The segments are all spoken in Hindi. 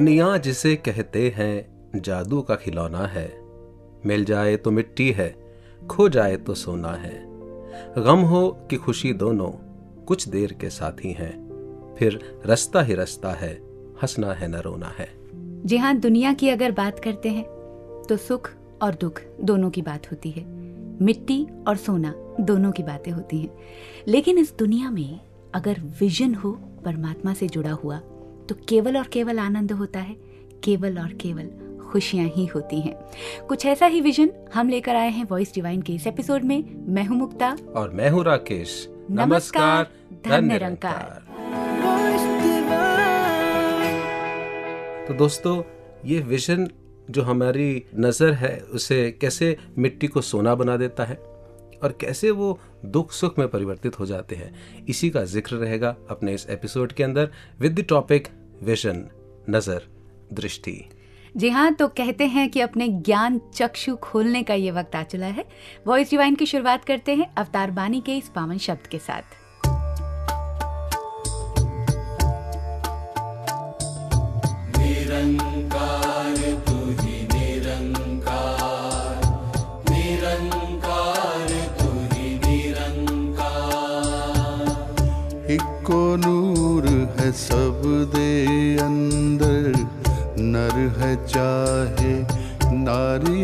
दुनिया जिसे कहते हैं जादू का खिलौना है। मिल जाए तो मिट्टी है, खो जाए तो सोना है। गम हो कि खुशी दोनों कुछ देर के साथी हैं। फिर रस्ता ही रस्ता है, हंसना है न रोना है। जी हाँ दुनिया की अगर बात करते हैं तो सुख और दुख दोनों की बात होती है। मिट्टी और सोना दोनों की बातें होती हैं। लेकिन इस दुनिया में अगर विजन हो, परमात्मा से जुड़ा हुआ तो केवल और केवल आनंद होता है केवल और केवल खुशियाँ ही होती हैं। कुछ ऐसा ही विजन हम लेकर आए हैं वॉइस डिवाइन के इस एपिसोड में। मैं हूँ मुक्ता। और मैं हूँ राकेश। नमस्कार धन निरंकार तो दोस्तों ये विजन जो हमारी नज़र है उसे कैसे मिट्टी को सोना बना देता है और कैसे वो दुख सुख में परिवर्तित हो जाते हैं इसी का ज़िक्र रहेगा अपने इस एपिसोड के अंदर विद द टॉपिक विजन नज़र दृष्टि। जी हाँ तो कहते हैं कि अपने ज्ञान चक्षु खोलने का ये वक्त आ चला है। वॉइस डिवाइन की शुरुआत करते हैं अवतार बानी के इस पावन शब्द के साथ। निरंकार तू ही निरंकार। निरंकार तू ही निरंकार है सब दे अंदर नर है चाहे नारी।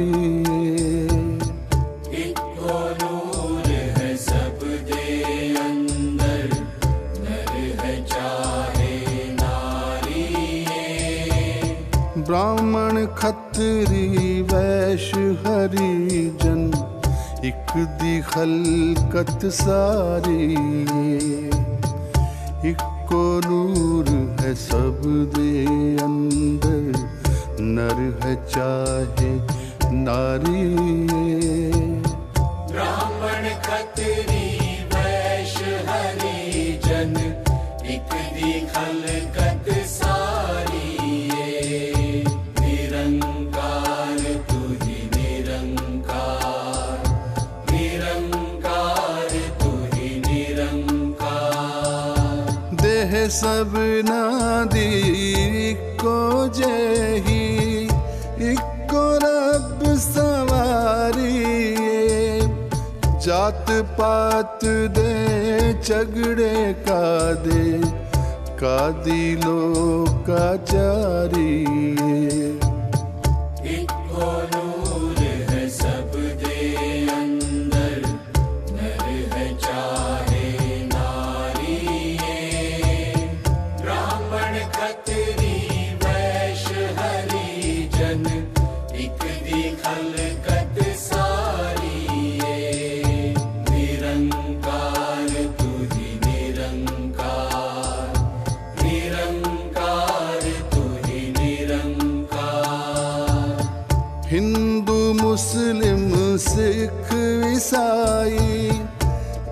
इको नूर सब दे अंदर नर चाहे नारी। ब्राह्मण खत्री वैश्य हरिजन एक दी खलकत सारी। इको है सब दे अंदर। नर है चाहे नारी ब्राह्मण खत्री वैश्य हरिजन एक दी खलकत सारी निरंकार तू ही निरंकार। निरंकार तू ही निरंकार। देह सब नादी पात दे झगड़े का दे का दिलो ईसाई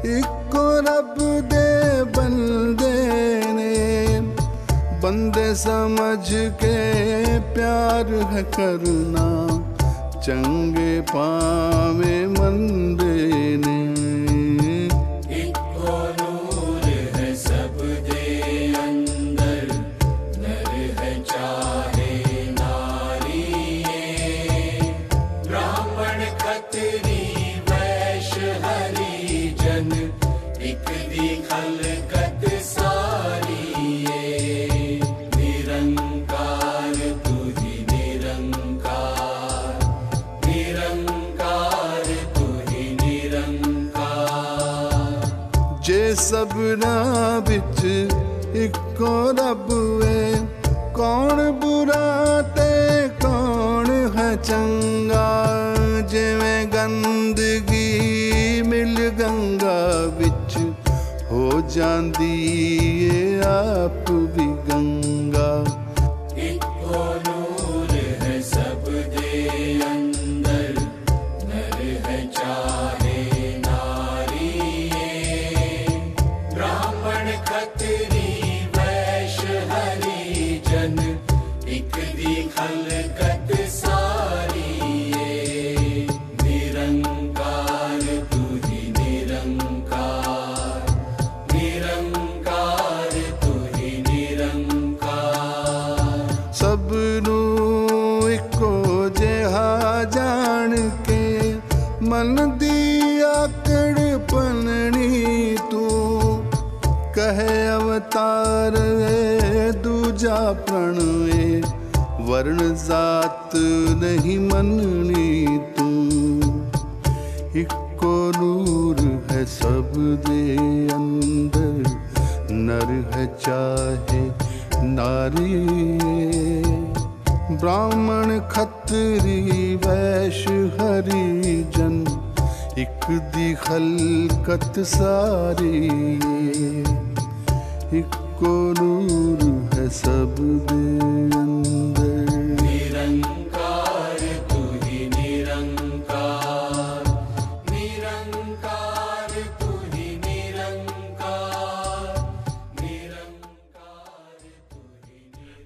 इको रब दे बंदे ने। बंदे समझ के प्यार है करना, चंगे पावे मंदे खलकत सारी इको नूर है सब दे अंदर निरंकार तू ही निरंकार। निरंकार तू ही निरंकार। निरंकार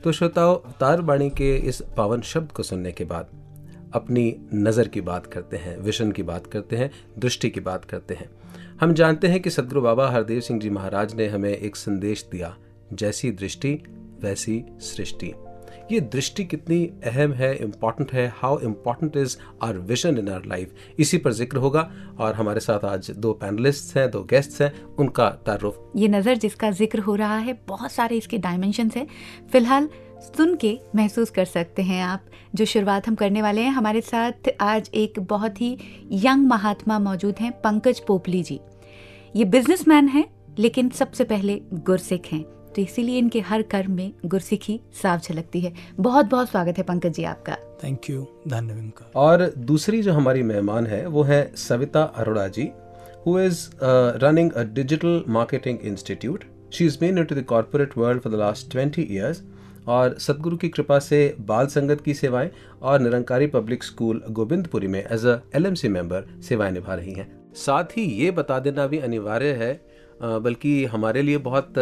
तो श्रोताओं अवतार वाणी के इस पावन शब्द को सुनने के बाद अपनी नज़र की बात करते हैं, विजन की बात करते हैं, दृष्टि की बात करते हैं। हम जानते हैं कि सदगुरु बाबा हरदेव सिंह जी महाराज ने हमें एक संदेश दिया, जैसी दृष्टि, वैसी सृष्टि। ये दृष्टि कितनी अहम है इंपॉर्टेंट है how important is our vision in our life इसी पर ज़िक्र होगा, और हमारे साथ आज दो पैनलिस्ट हैं, दो गेस्ट हैं, उनका तारुफ। ये नज़र जिसका ज़िक्र हो रहा है, बहुत सारे इसके डायमेंशन हैं। फ़िलहाल सुन के महसूस कर सकते हैं आप जो शुरुआत हम करने वाले हैं। हमारे साथ आज एक बहुत ही यंग महात्मा मौजूद हैं पंकज पोपली जी। ये बिजनेसमैन हैं लेकिन सबसे पहले गुरसिख हैं। तो इसीलिए इनके हर कर्म में गुरसिखी साफ़ झलकती है। बहुत बहुत स्वागत है पंकज जी आपका। थैंक यू धन्यवाद। और दूसरी जो हमारी मेहमान है वो है सविता अरोड़ा जी who is uh, running a digital marketing institute. She's been into the corporate world for the last 20 years. और सदगुरु की कृपा से बाल संगत की सेवाएँ और निरंकारी पब्लिक स्कूल गोविंदपुरी में एज अ एलएमसी मेंबर सेवाएँ निभा रही हैं। साथ ही ये बता देना भी अनिवार्य है बल्कि हमारे लिए बहुत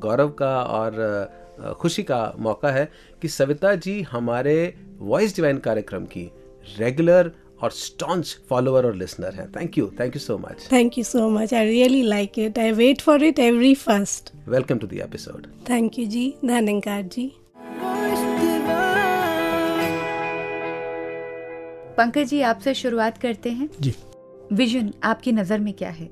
गौरव का और खुशी का मौका है कि सविता जी हमारे वॉइस डिवाइन कार्यक्रम की रेगुलर और स्टॉन्च फॉलोअर और लिसनर हैं। Thank you thank you so much thank you so much I really like it I wait for it every first welcome to the episode thank you ji Dhankar ji Pankaj ji आपसे शुरुआत करते हैं। जी। विजन आपकी नज़र में क्या है?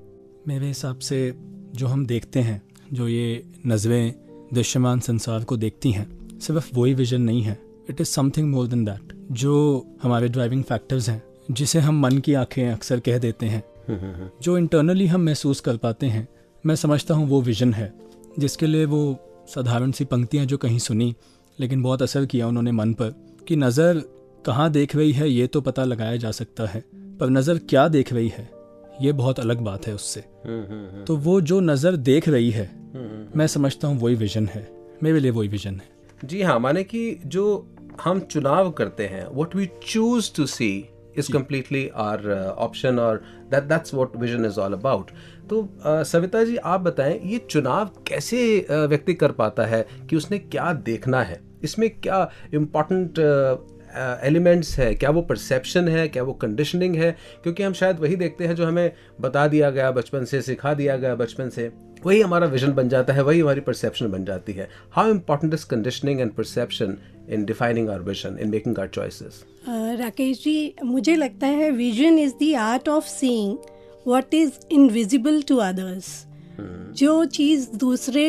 मेरे हिसाब से जो हम देखते हैं जो ये नज़रें दृश्यमान संसार को देखती हैं सिर्फ़ वही विजन नहीं है। It is something more than that जो हमारे ड्राइविंग फैक्टर्स हैं जिसे हम मन की आँखें अक्सर कह देते हैं जो इंटरनली हम महसूस कर पाते हैं मैं समझता हूँ वो विजन है जिसके लिए वो साधारण सी पंक्तियाँ जो कहीं सुनी लेकिन बहुत असर किया उन्होंने मन पर कि नज़र कहाँ देख रही है ये तो पता लगाया जा सकता है पर नज़र क्या देख रही है ये बहुत अलग बात है उससे। तो वो जो नज़र देख रही है मैं समझता हूँ वही विजन है मेरे लिए वही विजन है। जी हाँ माने कि जो हम चुनाव करते हैं what we choose to see is completely our option और that that's what vision is all about तो uh, सविता जी आप बताएँ ये चुनाव कैसे uh, व्यक्ति कर पाता है कि उसने क्या देखना है? इसमें क्या इंपॉर्टेंट एलिमेंट्स है? क्या वो परसेप्शन है? क्या वो कंडीशनिंग है? क्योंकि हम शायद वही देखते हैं जो हमें बता दिया गया बचपन से सिखा दिया गया बचपन से। वही हमारा विजन बन जाता है वही हमारी परसेप्शन बन जाती है। How important is conditioning and perception in defining our vision in making our choices Uh, Rakesh ji मुझे लगता है vision is the art of seeing what is invisible to others जो चीज़ दूसरे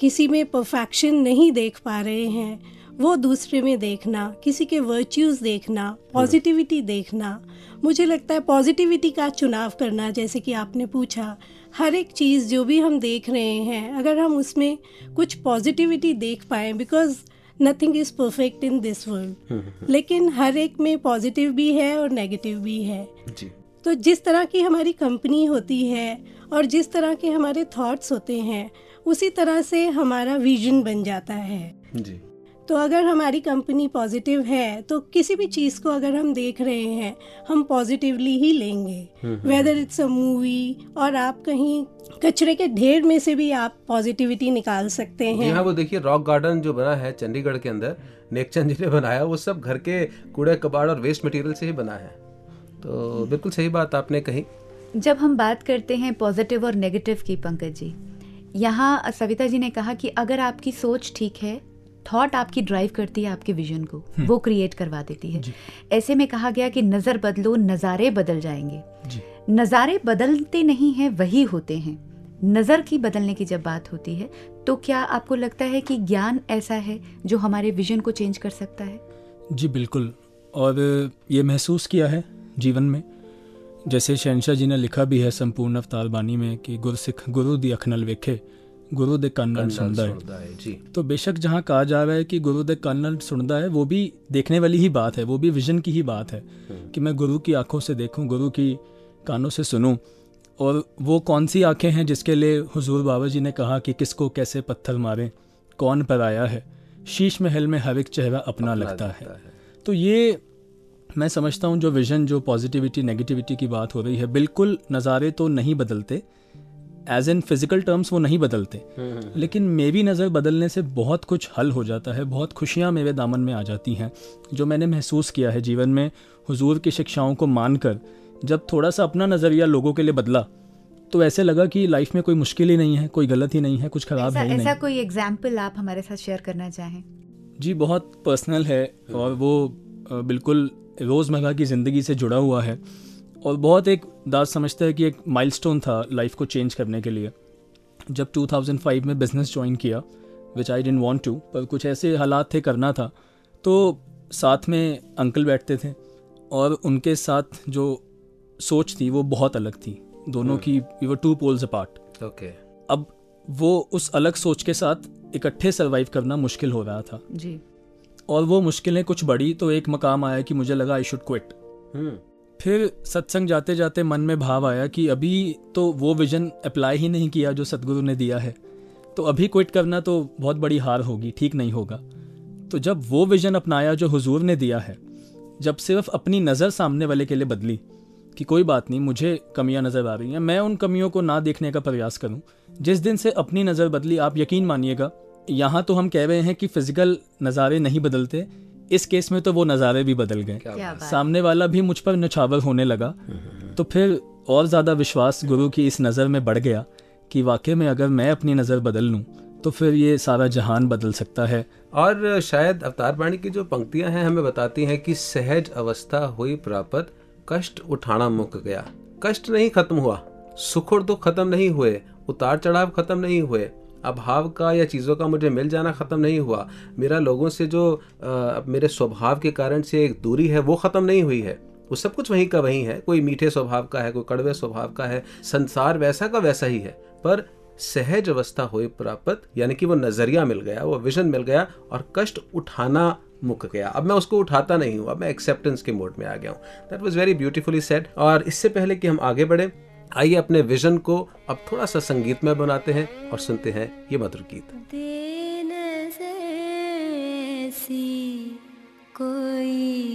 किसी में परफेक्शन नहीं देख पा रहे हैं वो दूसरे में देखना किसी के वर्च्यूज़ देखना पॉजिटिविटी देखना। मुझे लगता है पॉजिटिविटी का चुनाव करना जैसे कि आपने पूछा हर एक चीज़ जो भी हम देख रहे हैं अगर हम उसमें कुछ पॉजिटिविटी देख पाएँ because nothing is perfect in this world लेकिन हर एक में पॉजिटिव भी है और नेगेटिव भी है। जी। तो जिस तरह की हमारी कंपनी होती है और जिस तरह के हमारे थॉट्स होते हैं उसी तरह से हमारा विजन बन जाता है। जी। तो अगर हमारी कंपनी पॉजिटिव है तो किसी भी चीज़ को अगर हम देख रहे हैं हम पॉजिटिवली ही लेंगे। वेदर इट्स अ मूवी और आप कहीं कचरे के ढेर में से भी आप पॉजिटिविटी निकाल सकते हैं। हाँ वो देखिए रॉक गार्डन जो बना है चंडीगढ़ के अंदर नेकचंद जी ने बनाया वो सब घर के कूड़े कबाड़ और वेस्ट मटेरियल से ही बना है। तो बिल्कुल सही बात आपने कही। जब हम बात करते हैं पॉजिटिव और नेगेटिव की पंकज जी यहाँ सविता जी ने कहा कि अगर आपकी सोच ठीक है थॉट आपकी ड्राइव करती है आपके विजन को वो क्रिएट करवा देती है। ऐसे में कहा गया कि नज़र बदलो नज़ारे बदल जाएँगे। जी। नज़ारे बदलते नहीं हैं वही होते हैं। नज़र की बदलने की जब बात होती है तो क्या आपको लगता है कि ज्ञान ऐसा है जो हमारे विजन को चेंज कर सकता है? जी बिल्कुल। और ये महसूस किया है जीवन में जैसे शहनशाह जी ने लिखा भी है संपूर्ण अवतार बानी में कि गुरसिख गुरु दी अखनल वेखे गुरु दे सुनदा है। सुनता है जी। तो बेशक जहाँ कहा जा रहा है कि गुरु दे कन्नल सुनदा है वो भी देखने वाली ही बात है वो भी विजन की ही बात है कि मैं गुरु की आँखों से देखूँ गुरु की कानों से सुनूं। और वो कौन सी आँखें हैं जिसके लिए हुजूर बाबा जी ने कहा कि किसको कैसे पत्थर मारें कौन पर आया है शीश महल में हर एक चेहरा अपना लगता है। तो ये मैं समझता हूँ जो विजन जो पॉजिटिविटी नेगेटिविटी की बात हो रही है बिल्कुल नज़ारे तो नहीं बदलते। एज इन फ़िज़िकल टर्म्स वो नहीं बदलते। लेकिन मेरी नज़र बदलने से बहुत कुछ हल हो जाता है बहुत खुशियाँ मेरे दामन में आ जाती हैं जो मैंने महसूस किया है जीवन में हुजूर की शिक्षाओं को मानकर। जब थोड़ा सा अपना नज़रिया लोगों के लिए बदला तो ऐसे लगा कि लाइफ में कोई मुश्किल ही नहीं है कोई गलत ही नहीं है कुछ खराब है ही ऐसा नहीं। कोई एग्ज़ाम्पल आप हमारे साथ शेयर करना चाहें? जी बहुत पर्सनल है और वो बिल्कुल रोज़मर्रा की ज़िंदगी से जुड़ा हुआ है और बहुत एक दास समझता है कि एक माइलस्टोन था लाइफ को चेंज करने के लिए। जब 2005 में बिज़नेस ज्वाइन किया which I didn't want to पर कुछ ऐसे हालात थे करना था तो साथ में अंकल बैठते थे और उनके साथ जो सोच थी वो बहुत अलग थी। दोनों की we were two poles apart okay अब वो उस अलग सोच के साथ इकट्ठे सरवाइव करना मुश्किल हो रहा था। जी। और वो मुश्किलें कुछ बढ़ी तो एक मकाम आया कि मुझे लगा आई शुड क्विट फिर सत्संग जाते जाते मन में भाव आया कि अभी तो वो विजन अप्लाई ही नहीं किया जो सदगुरु ने दिया है। तो अभी क्विट करना तो बहुत बड़ी हार होगी ठीक नहीं होगा। तो जब वो विजन अपनाया जो हुजूर ने दिया है जब सिर्फ़ अपनी नज़र सामने वाले के लिए बदली कि कोई बात नहीं मुझे कमियाँ नज़र आ रही हैं मैं उन कमियों को ना देखने का प्रयास करूँ जिस दिन से अपनी नज़र बदली आप यकीन मानिएगा यहाँ तो हम कह रहे हैं कि फ़िज़िकल नज़ारे नहीं बदलते इस केस में तो वो नज़ारे भी बदल गए। सामने वाला भी मुझ पर नछावर होने लगा। तो फिर और ज़्यादा विश्वास गुरु की इस नज़र में बढ़ गया कि वाकई में अगर मैं अपनी नज़र बदल लूँ तो फिर ये सारा जहान बदल सकता है। और शायद अवतार वाणी की जो पंक्तियाँ हैं हमें बताती हैं कि सहज अवस्था हुई प्राप्त कष्ट उठाना मुक गया। कष्ट नहीं खत्म हुआ सुख और दुख खत्म नहीं हुए उतार चढ़ाव खत्म नहीं हुए। अभाव का या चीज़ों का मुझे मिल जाना ख़त्म नहीं हुआ। मेरा लोगों से जो अ, मेरे स्वभाव के कारण से एक दूरी है वो ख़त्म नहीं हुई है। वो सब कुछ वहीं का वहीं है। कोई मीठे स्वभाव का है कोई कड़वे स्वभाव का है संसार वैसा का वैसा ही है। पर सहज अवस्था हुई प्राप्त यानी कि वो नज़रिया मिल गया वो विजन मिल गया और कष्ट उठाना मुक गया। अब मैं उसको उठाता नहीं हूँ अब मैं एक्सेप्टेंस के मोड में आ गया हूँ। That was very beautifully said और इससे पहले कि हम आगे बढ़े आइए अपने विजन को अब थोड़ा सा संगीत में बनाते हैं और सुनते हैं ये मधुर गीत। कोई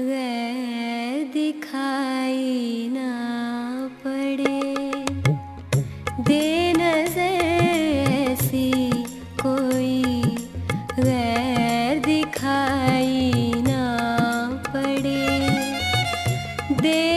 गैर दिखाई ना पड़े। से ऐसी कोई गैर दिखाई ना पड़े। दे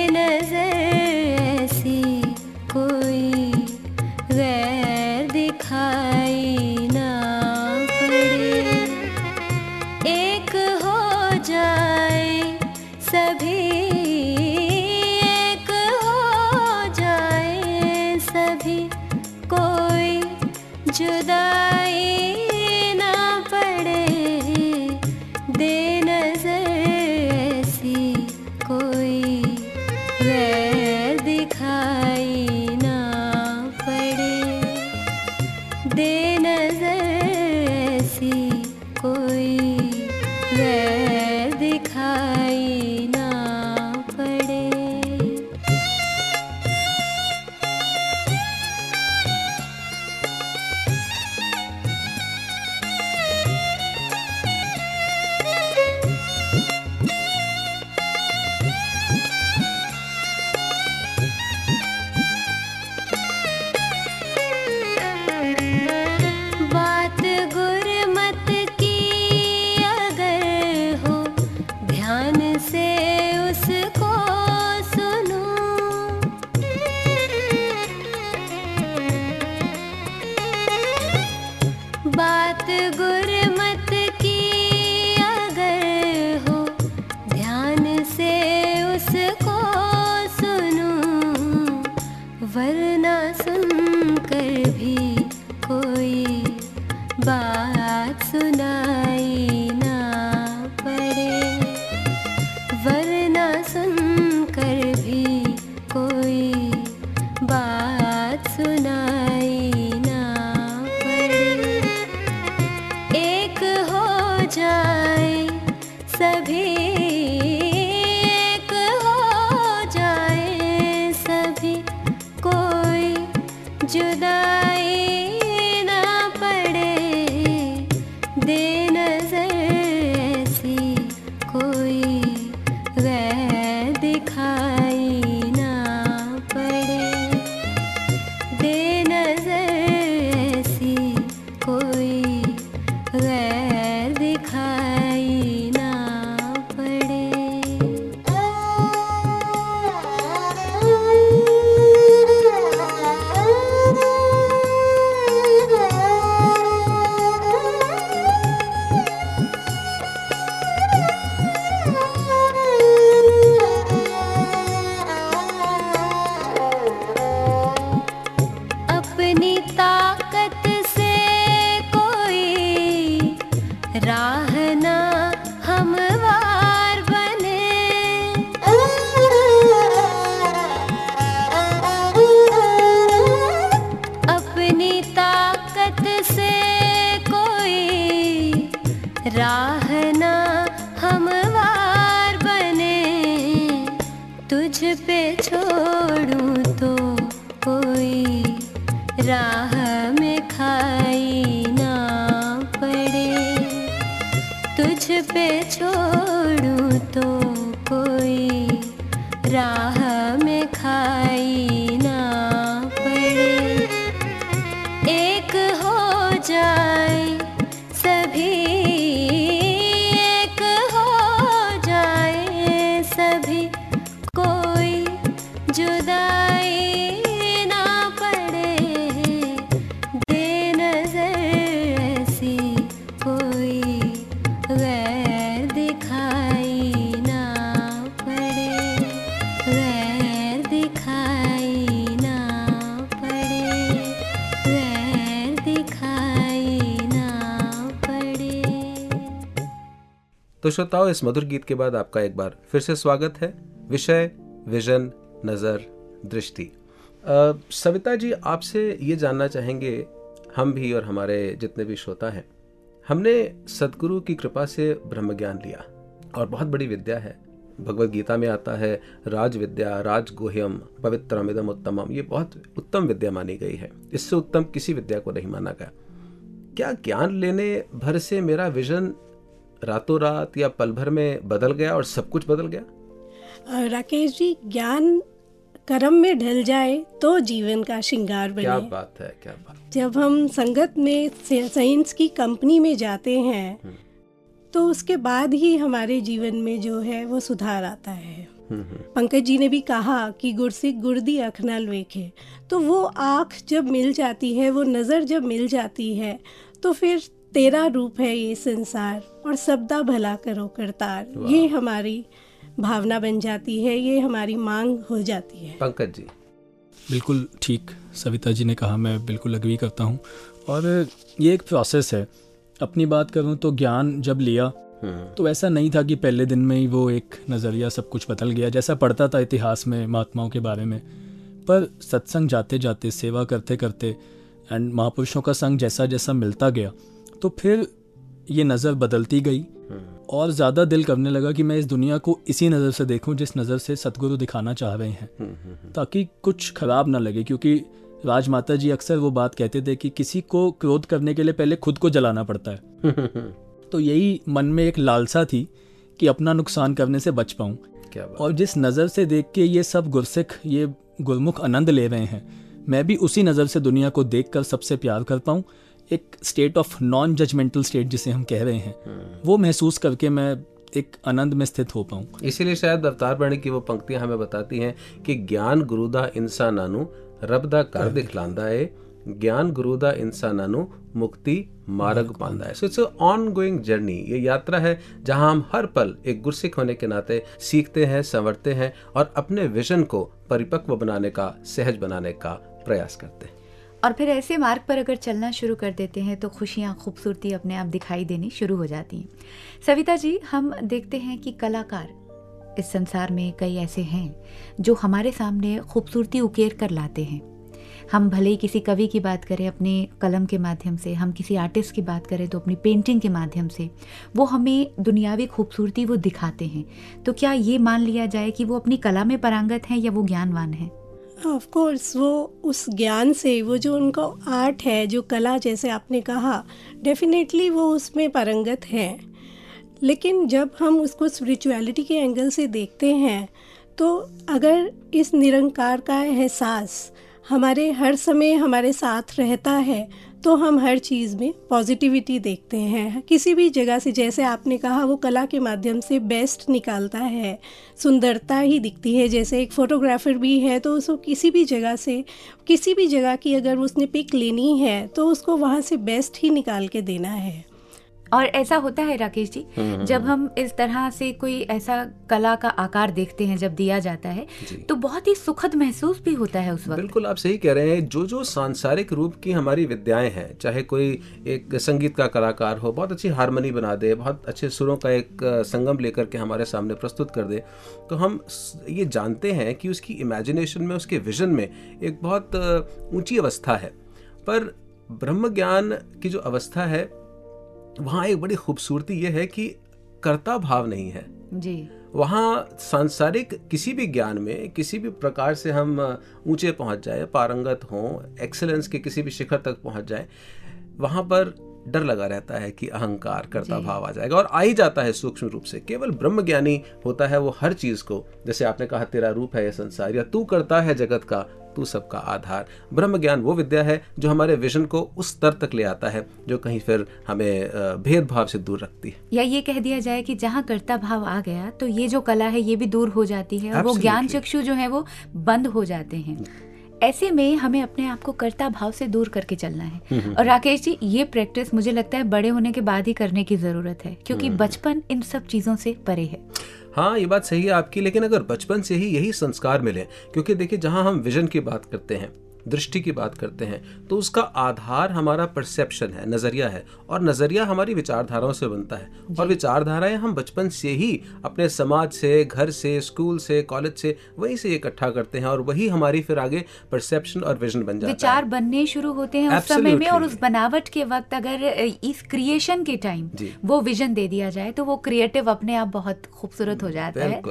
श्रोताओं, इस मधुर गीत के बाद आपका एक बार फिर से स्वागत है। विषय, विजन, नज़र, दृष्टि। सविता जी, आपसे ये जानना चाहेंगे, हम भी और हमारे जितने भी श्रोता हैं, हमने सदगुरु की कृपा से ब्रह्म ज्ञान लिया और बहुत बड़ी विद्या है। भगवत गीता में आता है, राज विद्या, राज गुह्यम, पवित्रम इदम उत्तमम, ये बहुत उत्तम विद्या मानी गई है। इससे उत्तम किसी विद्या को नहीं माना गया। क्या ज्ञान लेने भर से मेरा विजन रातों रात या पल भर में बदल गया और सब कुछ बदल गया? राकेश जी ज्ञान कर्म में ढल जाए तो जीवन का श्रृंगार बने। क्या बात है क्या बात। जब हम संगत में साइंस की कंपनी में जाते हैं तो उसके बाद ही हमारे जीवन में जो है वो सुधार आता है। हम्म, हम्म, पंकज जी ने भी कहा कि गुरसिक गुर्दी अख न लेखे तो वो आँख जब मिल जाती है वो नज़र जब मिल जाती है तो फिर तेरा रूप है ये संसार और सबदा भला करो करतार। ये हमारी भावना बन जाती है ये हमारी मांग हो जाती है। पंकज जी। बिल्कुल ठीक सविता जी ने कहा मैं बिल्कुल अग्री करता हूँ। और ये एक प्रोसेस है। अपनी बात करूँ तो ज्ञान जब लिया हम्म, तो ऐसा नहीं था कि पहले दिन में ही वो एक नज़रिया सब कुछ बदल गया जैसा पढ़ता था इतिहास में महात्माओं के बारे में। पर सत्संग जाते जाते सेवा करते करते एंड महापुरुषों का संग जैसा जैसा मिलता गया तो फिर ये नज़र बदलती गई और ज़्यादा दिल करने लगा कि मैं इस दुनिया को इसी नज़र से देखूँ जिस नज़र से सतगुरु दिखाना चाह रहे हैं। हम्म, हम्म, हम्म, ताकि कुछ खराब ना लगे क्योंकि राजमाता जी अक्सर वो बात कहते थे कि किसी को क्रोध करने के लिए पहले खुद को जलाना पड़ता है। हम्म, हम्म, तो यही मन में एक लालसा थी कि अपना नुकसान करने से बच पाऊँ। और जिस नज़र से देख के ये सब गुरसिख ये गुरमुख आनंद ले रहे हैं मैं भी उसी नज़र से दुनिया को देख कर सबसे प्यार कर पाऊँ। एक state of non judgmental state जिसे हम कह रहे हैं वो महसूस करके मैं एक आनंद में स्थित हो पाऊँ। इसीलिए शायद अवतार बाणी की वो पंक्तियाँ हमें बताती हैं कि ज्ञान गुरुदा इंसानानु रब दा कर दिखलांदा है ज्ञान गुरुदा इंसानानु मुक्ति मार्ग पांदा है so it's ongoing journey ये यात्रा है जहाँ हम हर पल एक गुरसिख होने के नाते सीखते हैं संवरते हैं और अपने विजन को परिपक्व बनाने का सहज बनाने का प्रयास करते हैं। और फिर ऐसे मार्ग पर अगर चलना शुरू कर देते हैं तो खुशियाँ, खूबसूरती अपने आप दिखाई देनी शुरू हो जाती हैं। सविता जी, हम देखते हैं कि कलाकार इस संसार में कई ऐसे हैं, जो हमारे सामने खूबसूरती उकेर कर लाते हैं। हम भले ही किसी कवि की बात करें, अपने कलम के माध्यम से, हम किसी आर्टिस्ट की बात करें तो अपनी पेंटिंग के माध्यम से, वो हमें दुनियावी खूबसूरती वो दिखाते हैं। तो क्या ये मान लिया जाए कि वो अपनी कला में पारंगत हैं या वो ज्ञानवान हैं? ऑफ़ कोर्स वो उस ज्ञान से, वो जो उनका आर्ट है, जो कला जैसे आपने कहा डेफिनेटली वो उसमें पारंगत है। लेकिन जब हम उसको स्पिरिचुअलिटी के एंगल से देखते हैं तो अगर इस निरंकार का एहसास हमारे, हर समय हमारे साथ रहता है तो हम हर चीज़ में पॉजिटिविटी देखते हैं। किसी भी जगह से, जैसे आपने कहा, वो कला के माध्यम से बेस्ट निकालता है, सुंदरता ही दिखती है। जैसे एक फोटोग्राफर भी है तो उसको किसी भी जगह से, किसी भी जगह की अगर उसने पिक लेनी है तो उसको वहाँ से बेस्ट ही निकाल के देना है। और ऐसा होता है राकेश जी जब हम इस तरह से कोई ऐसा कला का आकार देखते हैं जब दिया जाता है तो बहुत ही सुखद महसूस भी होता है उस वक्त। बिल्कुल आप सही कह रहे हैं। जो जो सांसारिक रूप की हमारी विद्याएँ हैं चाहे कोई एक संगीत का कलाकार हो बहुत अच्छी हारमोनी बना दे बहुत अच्छे सुरों का एक संगम लेकर के हमारे सामने प्रस्तुत कर दे तो हम ये जानते हैं कि उसकी इमेजिनेशन में उसके विजन में एक बहुत ऊँची अवस्था है। पर ब्रह्म ज्ञान की जो अवस्था है वहाँ एक बड़ी खूबसूरती ये है कि कर्ता भाव नहीं है। जी। वहाँ सांसारिक किसी भी ज्ञान में किसी भी प्रकार से हम ऊँचे पहुँच जाए पारंगत हों एक्सेलेंस के किसी भी शिखर तक पहुँच जाए वहाँ पर डर लगा रहता है कि अहंकार करता भाव आ जाएगा और आ ही जाता है सूक्ष्म रूप से। केवल ब्रह्म ज्ञानी होता है वो हर चीज़ को। जैसे आपने कहा तेरा रूप है ये संसार या तू करता है जगत का तू सबका आधार। ब्रह्म ज्ञान वो विद्या है जो हमारे विजन को उस स्तर तक ले आता है जो कहीं फिर हमें भेदभाव से दूर रखती है। या ये कह दिया जाए कि जहाँ कर्ता भाव आ गया तो ये जो कला है ये भी दूर हो जाती है और वो ज्ञान चक्षु जो है वो बंद हो जाते हैं। ऐसे में हमें अपने आप को कर्ता भाव से दूर करके चलना है। और राकेश जी ये प्रैक्टिस मुझे लगता है बड़े होने के बाद ही करने की ज़रूरत है क्योंकि बचपन इन सब चीज़ों से परे है। हाँ ये बात सही है आपकी, लेकिन अगर बचपन से ही यही संस्कार मिले, क्योंकि देखिए जहाँ हम विजन की बात करते हैं दृष्टि की बात करते हैं तो उसका आधार हमारा परसेप्शन है नज़रिया है और नज़रिया हमारी विचारधाराओं से बनता है। और विचारधाराएँ हम बचपन से ही अपने समाज से घर से स्कूल से कॉलेज से वहीं से इकट्ठा करते हैं और वही हमारी फिर आगे परसेप्शन और विजन बन जाता विचार है बनने शुरू होते हैं उस समय में और उस बनावट के वक्त अगर इस क्रिएशन के टाइम वो विजन दे दिया जाए तो वो क्रिएटिव अपने आप बहुत खूबसूरत हो जाता है।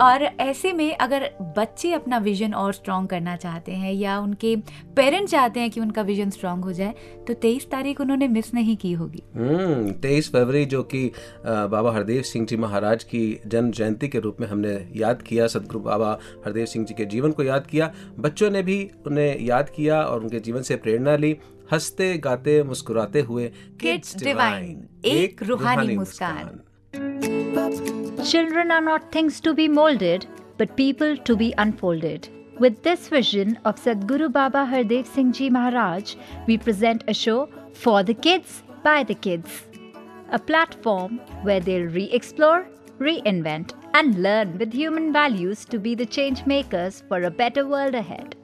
और ऐसे में अगर बच्चे अपना विजन और स्ट्रॉन्ग करना चाहते हैं या उनके पेरेंट्स चाहते हैं कि उनका विजन स्ट्रॉन्ग हो जाए तो तेईस तारीख उन्होंने मिस नहीं की होगी हम्म तेईस फरवरी जो कि बाबा हरदेव सिंह जी महाराज की जन्म जयंती के रूप में हमने याद किया सदगुरु बाबा हरदेव सिंह जी के जीवन को याद किया बच्चों ने भी उन्हें याद किया और उनके जीवन से प्रेरणा ली हँसते गाते मुस्कुराते हुए Kids Divine, एक रूहानी मुस्कान। Children are not things to be molded, but people to be unfolded. With this vision of Sadguru Baba Hardev Singh Ji Maharaj, we present a show for the kids by the kids. A platform where they'll re explore, reinvent, and learn with human values to be the change makers for a better world ahead.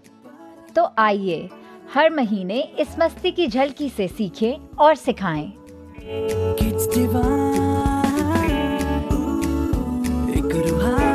तो आइए हर महीने इस मस्ती की झलकी से सीखें और सिखाएं Kids Divine एक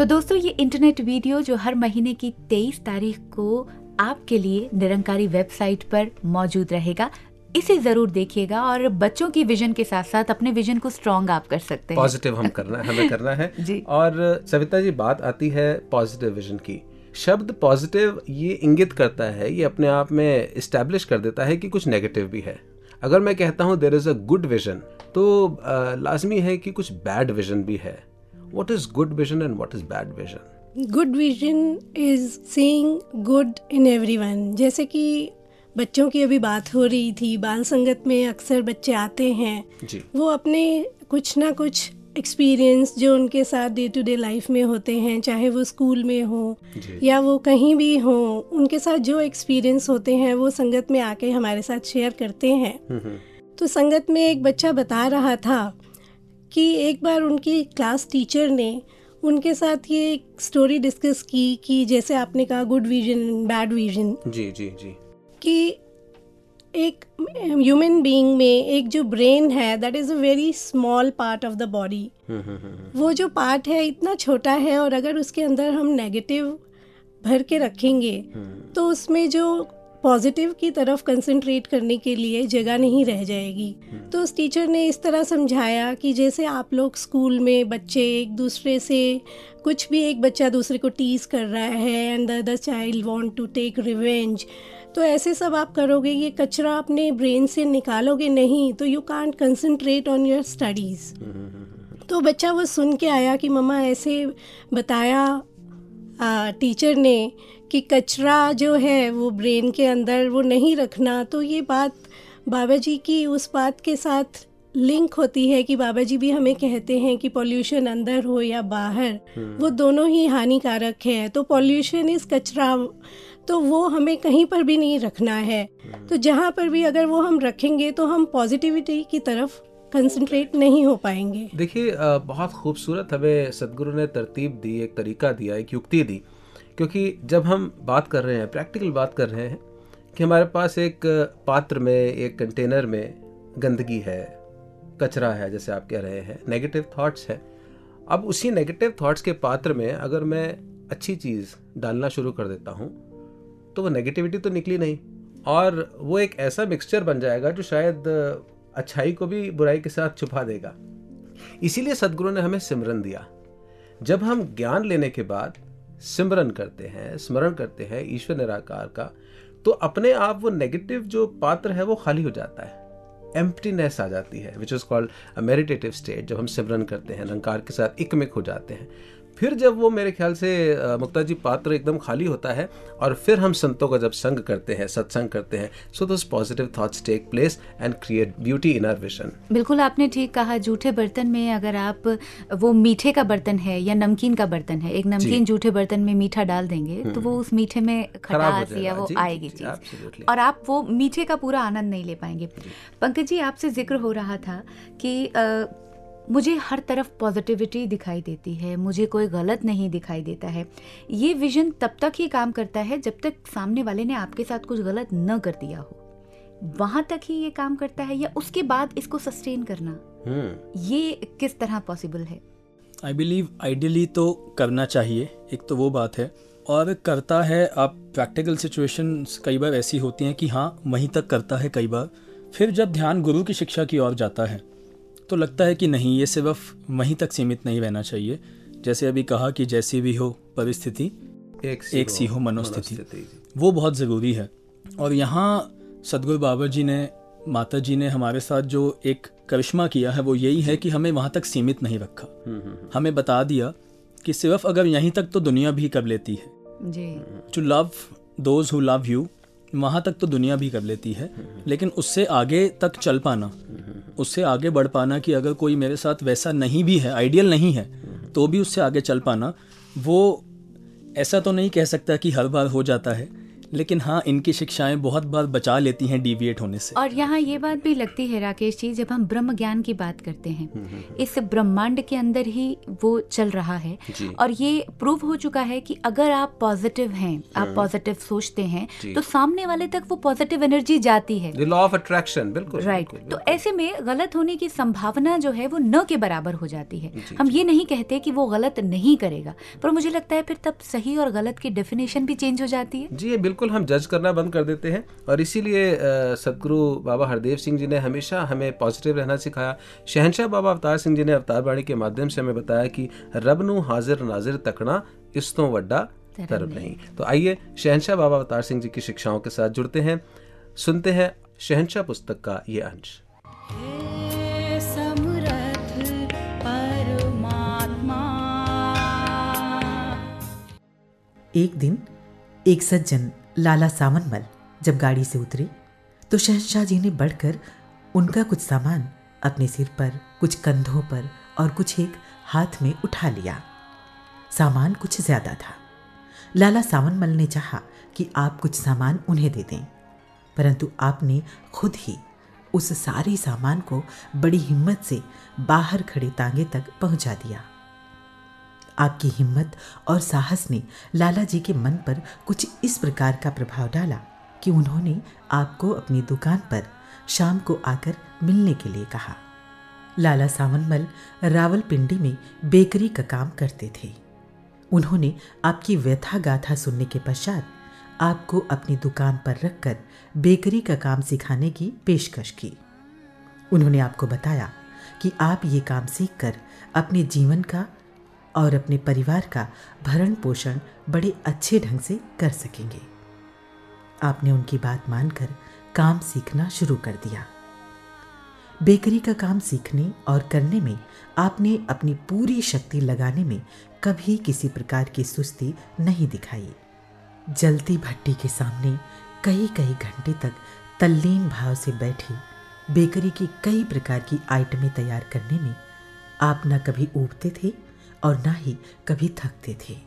तो दोस्तों ये इंटरनेट वीडियो जो हर महीने की 23 तारीख को आपके लिए निरंकारी वेबसाइट पर मौजूद रहेगा। इसे ज़रूर देखिएगा और बच्चों की विजन के साथ साथ अपने विजन को स्ट्रॉन्ग आप कर सकते हैं। पॉजिटिव हम करना है हमें करना है। जी। और सविता जी बात आती है पॉजिटिव विजन की। शब्द पॉजिटिव ये इंगित करता है ये अपने आप में इस्टेब्लिश कर देता है कि कुछ नेगेटिव भी है। अगर मैं कहता हूँ there is a good vision तो लाजमी है कि कुछ बैड विजन भी है। What is good vision and what is bad vision good vision is seeing good in everyone जैसे कि बच्चों की अभी बात हो रही थी बाल संगत में अक्सर बच्चे आते हैं जी। वो अपने कुछ ना कुछ एक्सपीरियंस जो उनके साथ डे टू डे लाइफ में होते हैं चाहे वो स्कूल में हो। या वो कहीं भी हो उनके साथ जो एक्सपीरियंस होते हैं वो संगत में आके हमारे साथ शेयर करते हैं। तो संगत में एक बच्चा बता रहा था कि एक बार उनकी क्लास टीचर ने उनके साथ ये एक स्टोरी डिस्कस की कि जैसे आपने कहा गुड विजन बैड विजन जी जी जी। कि एक ह्यूमन बीइंग में एक जो ब्रेन है that is a very small part of the body वो जो पार्ट है इतना छोटा है और अगर उसके अंदर हम नेगेटिव भर के रखेंगे तो उसमें जो पॉजिटिव की तरफ़ कंसंट्रेट करने के लिए जगह नहीं रह जाएगी। तो उस टीचर ने इस तरह समझाया कि जैसे आप लोग स्कूल में बच्चे एक दूसरे से कुछ भी एक बच्चा दूसरे को टीज कर रहा है and the child want to take revenge तो ऐसे सब आप करोगे ये कचरा अपने ब्रेन से निकालोगे नहीं तो you can't concentrate on your studies तो बच्चा वो सुन के आया कि मम्मा ऐसे बताया आ, टीचर ने कि कचरा जो है वो ब्रेन के अंदर वो नहीं रखना तो ये बात बाबा जी की उस बात के साथ लिंक होती है कि बाबा जी भी हमें कहते हैं कि पॉल्यूशन अंदर हो या बाहर वो दोनों ही हानिकारक है। तो पॉल्यूशन इस कचरा तो वो हमें कहीं पर भी नहीं रखना है। तो जहाँ पर भी अगर वो हम रखेंगे तो हम पॉजिटिविटी की तरफ़ कंसंट्रेट नहीं हो पाएँगे। देखिए बहुत खूबसूरत हमें सदगुरु ने तरतीब दी एक तरीका दिया एक युक्ति दी। क्योंकि जब हम बात कर रहे हैं प्रैक्टिकल बात कर रहे हैं कि हमारे पास एक पात्र में, एक कंटेनर में गंदगी है, कचरा है, जैसे आप कह रहे हैं नेगेटिव थॉट्स है। अब उसी नेगेटिव थॉट्स के पात्र में अगर मैं अच्छी चीज़ डालना शुरू कर देता हूँ तो वो नेगेटिविटी तो निकली नहीं। और वो एक ऐसा मिक्सचर बन जाएगा जो शायद अच्छाई को भी बुराई के साथ छुपा देगा। इसीलिए सदगुरु ने हमें सिमरन दिया। जब हम ज्ञान लेने के बाद सिमरन करते हैं, स्मरण करते हैं ईश्वर निराकार का तो अपने आप वो नेगेटिव जो पात्र है वो खाली हो जाता है। एम्प्टीनेस आ जाती है which is called a meditative state जब हम सिमरन करते हैं निरंकार के साथ इकमिक हो जाते हैं। फिर जब वो मेरे ख्याल से मुक्ता जी पात्र एकदम खाली होता है और फिर हम संतों का जब संग करते हैं सत्संग करते हैं so those positive thoughts take place and create beauty in our vision बिल्कुल आपने ठीक कहा जूठे बर्तन में अगर आप वो मीठे का बर्तन है या नमकीन का बर्तन है एक नमकीन जूठे बर्तन में मीठा डाल देंगे तो वो उस मीठे में हम्म। खटास या वो आएगी चीज़। और आप वो मीठे का पूरा आनंद नहीं ले पाएँगे। पंकज जी आपसे ज़िक्र हो रहा था कि मुझे हर तरफ़ पॉजिटिविटी दिखाई देती है मुझे कोई गलत नहीं दिखाई देता है। ये विजन तब तक ही काम करता है जब तक सामने वाले ने आपके साथ कुछ गलत न कर दिया हो। वहाँ तक ही ये काम करता है या उसके बाद इसको सस्टेन करना? हम्म। ये किस तरह पॉसिबल है? आई बिलीव आइडियली तो करना चाहिए एक तो वो बात है। और करता है आप प्रैक्टिकल सिचुएशंस कई बार ऐसी होती हैं कि हाँ वहीं तक करता है कई बार। फिर जब ध्यान गुरु की शिक्षा की ओर जाता है तो लगता है कि नहीं ये सिर्फ़ वहीं तक सीमित नहीं रहना चाहिए। जैसे अभी कहा कि जैसी भी हो परिस्थिति एक एक सी हो मनोस्थिति। वो बहुत ज़रूरी है। और यहाँ सदगुरु बाबा जी ने माता जी ने हमारे साथ जो एक करिश्मा किया है वो यही है कि हमें वहाँ तक सीमित नहीं रखा। हमें बता दिया कि सिर्फ़ अगर यहीं तक तो दुनिया भी कर लेती है। To love those who love you वहाँ तक तो दुनिया भी कर लेती है, लेकिन उससे आगे तक चल पाना, उससे आगे बढ़ पाना कि अगर कोई मेरे साथ वैसा नहीं भी है आइडियल नहीं है तो भी उससे आगे चल पाना, वो ऐसा तो नहीं कह सकता कि हर बार हो जाता है। लेकिन हाँ इनकी शिक्षाएँ बहुत बार बचा लेती हैं डिविएट होने से। और यहाँ ये बात भी लगती है राकेश जी जब हम ब्रह्म ज्ञान की बात करते हैं इस ब्रह्मांड के अंदर ही वो चल रहा है। और ये प्रूव हो चुका है कि अगर आप पॉजिटिव हैं आप पॉजिटिव सोचते हैं तो सामने वाले तक वो पॉजिटिव एनर्जी जाती है। लॉ ऑफ़ अट्रैक्शन बिल्कुल राइट तो ऐसे में गलत होने की संभावना जो है वो न के बराबर हो जाती है। हम ये नहीं कहते कि वो गलत नहीं करेगा पर मुझे लगता है फिर तब सही और गलत की डेफिनेशन भी चेंज हो जाती है। जी ये बिल्कुल हम जज करना बंद कर देते हैं और इसीलिए सदगुरु बाबा हरदेव सिंह जी ने हमेशा हमें पॉजिटिव रहना सिखाया। शहनशाह बाबा अवतार सिंह जी ने अवतार बाणी के माध्यम से हमें बताया कि रब नु हाजिर नाजिर तकना इस तो वड्डा तरब नहीं। तो आइए शहनशाह बाबा अवतार सिंह जी की शिक्षाओं के साथ जुड़ते हैं। सुनते हैं शहनशाह पुस्तक का ये अंश। एक दिन एक सज्जन लाला सावनमल जब गाड़ी से उतरे तो शहनशाह जी ने बढ़कर उनका कुछ सामान अपने सिर पर, कुछ कंधों पर और कुछ एक हाथ में उठा लिया। सामान कुछ ज़्यादा था। लाला सावनमल ने चाहा कि आप कुछ सामान उन्हें दे दें, परंतु आपने खुद ही उस सारे सामान को बड़ी हिम्मत से बाहर खड़े तांगे तक पहुँचा दिया। आपकी हिम्मत और साहस ने लाला जी के मन पर कुछ इस प्रकार का प्रभाव डाला कि उन्होंने आपको अपनी दुकान पर शाम को आकर मिलने के लिए कहा। लाला सावनमल रावलपिंडी में बेकरी का काम करते थे। उन्होंने आपकी व्यथा गाथा सुनने के पश्चात आपको अपनी दुकान पर रखकर बेकरी का काम सिखाने की पेशकश की। उन्होंने आपको बताया कि आप ये काम सीखकर अपने जीवन का और अपने परिवार का भरण पोषण बड़े अच्छे ढंग से कर सकेंगे। आपने उनकी बात मानकर काम सीखना शुरू कर दिया। बेकरी का काम सीखने और करने में आपने अपनी पूरी शक्ति लगाने में कभी किसी प्रकार की सुस्ती नहीं दिखाई। जलती भट्टी के सामने कई कई घंटे तक तल्लीन भाव से बैठी बेकरी की कई प्रकार की आइटमें तैयार करने में आप न कभी ऊबते थे और ना ही कभी थकते थे।